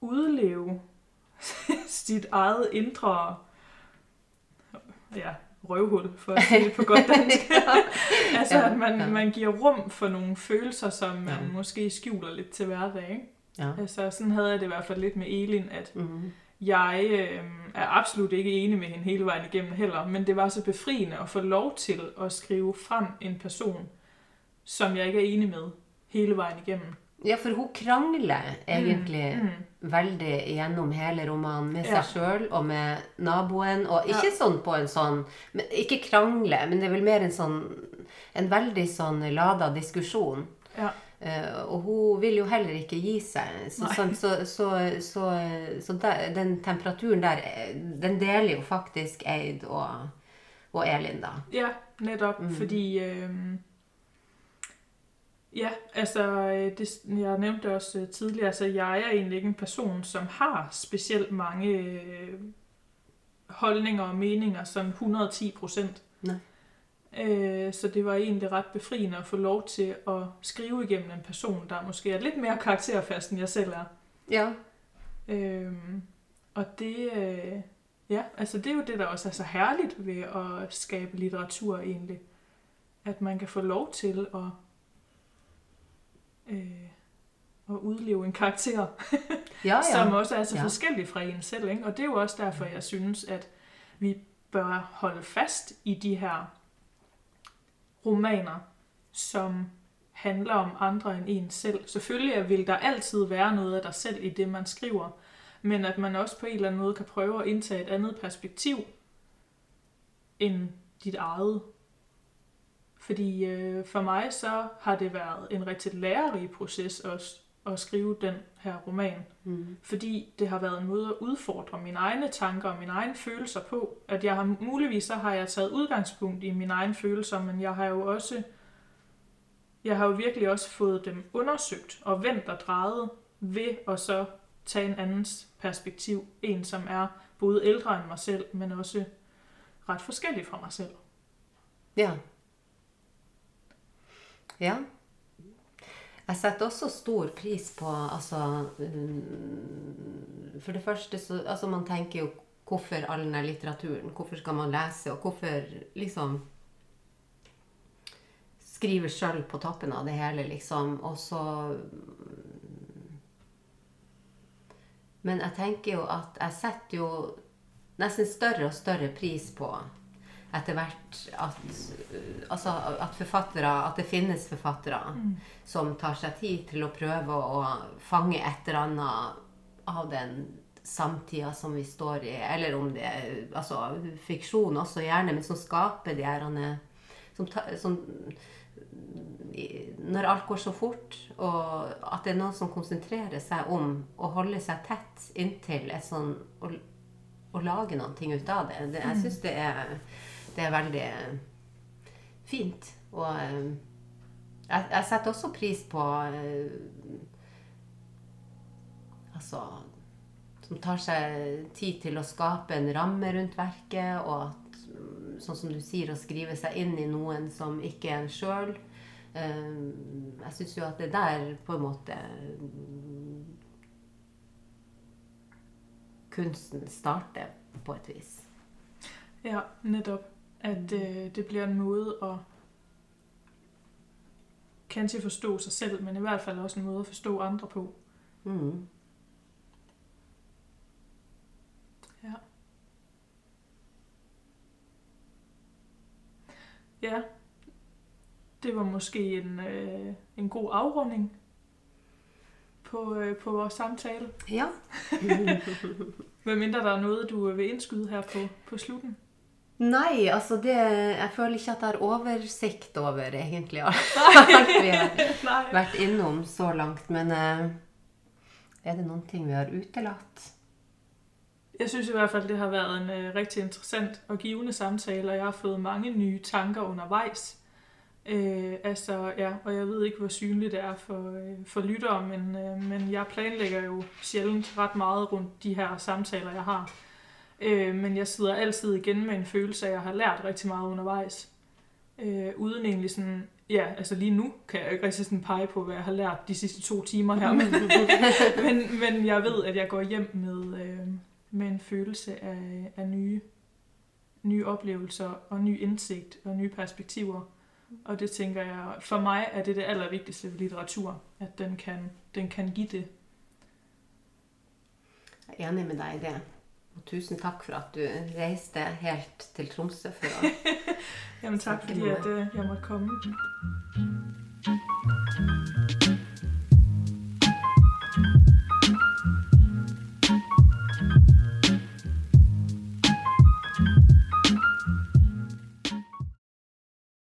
udleve *laughs* sit eget indre, ja, røvhul, for at sige det på godt dansk. *laughs* altså, Ja, at man, ja. man giver rum for nogle følelser, som man Ja. måske skjuler lidt til hverdag, ikke? ja. Altså, sådan havde jeg det i hvert fald lidt med Elin, at Mhm. jeg øh, er absolut ikke enig med hende hele vejen igennem heller, men det var så befriende at få lov til at skrive frem en person, som jeg ikke er enig med hele vejen igennem. Ja, for hun krangler egentlig Mm. veldig gjennom hele romanen med Ja. seg sjøl og med naboen. Og ikke Ja. sånn på en sånn men, Ikke krangle, men det er vel mer en sånn En veldig sånn lada diskusjon. Ja. Eh, og hun vil jo heller ikke gi seg. Så, så, så, så, så der, den temperaturen der, eh, den deler jo faktisk Eid og, og Elin, da. Ja, netop, mm. fordi... Øh, ja, altså, øh, det, jeg nævnte også øh, tidligere, altså jeg er egentlig ikke en person, som har specielt mange øh, holdninger og meninger, sådan 110 procent. Nej. Øh, så det var egentlig ret befriende at få lov til at skrive igennem en person, der måske er lidt mere karakterfast, end jeg selv er. Ja. Øhm, og det, øh, ja, altså det er jo det, der også er så herligt ved at skabe litteratur egentlig. At man kan få lov til at, øh, at udleve en karakter, Ja, som ja. også er så Ja. forskellig fra en selv. Ikke? Og det er jo også derfor, jeg synes, at vi bør holde fast i de her romaner, som handler om andre end en selv. Selvfølgelig vil der altid være noget af dig selv i det, man skriver, men at man også på en eller anden måde kan prøve at indtage et andet perspektiv end dit eget. Fordi øh, for mig så har det været en rigtig lærerig proces også at skrive den her roman. Mm. Fordi det har været en måde at udfordre mine egne tanker og mine egne følelser på. At jeg har muligvis så har jeg taget udgangspunkt i mine egne følelser, men jeg har jo også jeg har jo virkelig også fået dem undersøgt og vendt og drejet ved at så tage en andens perspektiv. En, som er både ældre end mig selv, men også ret forskellig fra mig selv. Ja. Ja. Jeg setter også stor pris på altså mm, For det første så altså Man tenker jo hvorfor all denne litteraturen? Hvorfor skal man lese? Og hvorfor liksom Skrive sjøl på toppen av det hele, liksom. Og så mm, Men jeg tenker jo at jeg setter jo nesten større og større pris på etter hvert at, altså at forfattere At det finnes forfattere som tar seg tid til å prøve å fange et eller annet av den samtida som vi står i, eller om det er altså, fiksjon også gjerne, men som skaper de her som, ta, som Når alt går så fort, og at det er noen som konsentrerer seg om å holde seg tett inntil et sånn å, å lage noe ut av det. det jeg syns det er det er veldig eh, fint. Og eh, jeg, jeg setter også pris på eh, Altså Som tar seg tid til å skape en ramme rundt verket, og at, mm, sånn som du sier, å skrive seg inn i noen som ikke er en sjøl. Jeg syns jo at det der på en måte mm, Kunsten starter, på et vis. Ja, nettopp. At øh, det bliver en måde at kanskje forstå sig selv, men i hvert fald også en måde at forstå andre på. Mm. Ja. Ja, det var måske en, øh, en god afrunding på, øh, på vores samtale. Ja. *laughs* Hvad mindre der er noget, du vil indskyde her på, på slutten? Nei, altså det Jeg føler ikke at jeg har oversikt over egentlig alt *laughs* vi har vært innom så langt. Men eh, er det noen ting vi har utelatt? Jeg synes i hvert fald, det har været en øh, rigtig interessant og givende samtale, og jeg har fået mange nye tanker undervejs. Øh, altså, ja, og jeg ved ikke, hvor synligt det er for, øh, for lyttere, men, øh, men jeg planlægger jo sjældent ret meget rundt de her samtaler, jeg har. Øh, men jeg sidder altid igen med en følelse af, at jeg har lært rigtig meget undervejs. Øh, uden egentlig sådan, ja, altså lige nu kan jeg ikke rigtig sådan pege på, hvad jeg har lært de sidste to timer her, men, *laughs* men, men jeg ved, at jeg går hjem med, øh, med en følelse af, af nye, nye oplevelser og ny indsigt og nye perspektiver. Og det tænker jeg, for mig er det det allervigtigste ved litteratur, at den kan, den kan give det. Jeg er enig med deg i tusen takk for at du reiste helt til Tromsø for å *laughs* Jamen tak, Tak, fordi at, jeg måtte komme.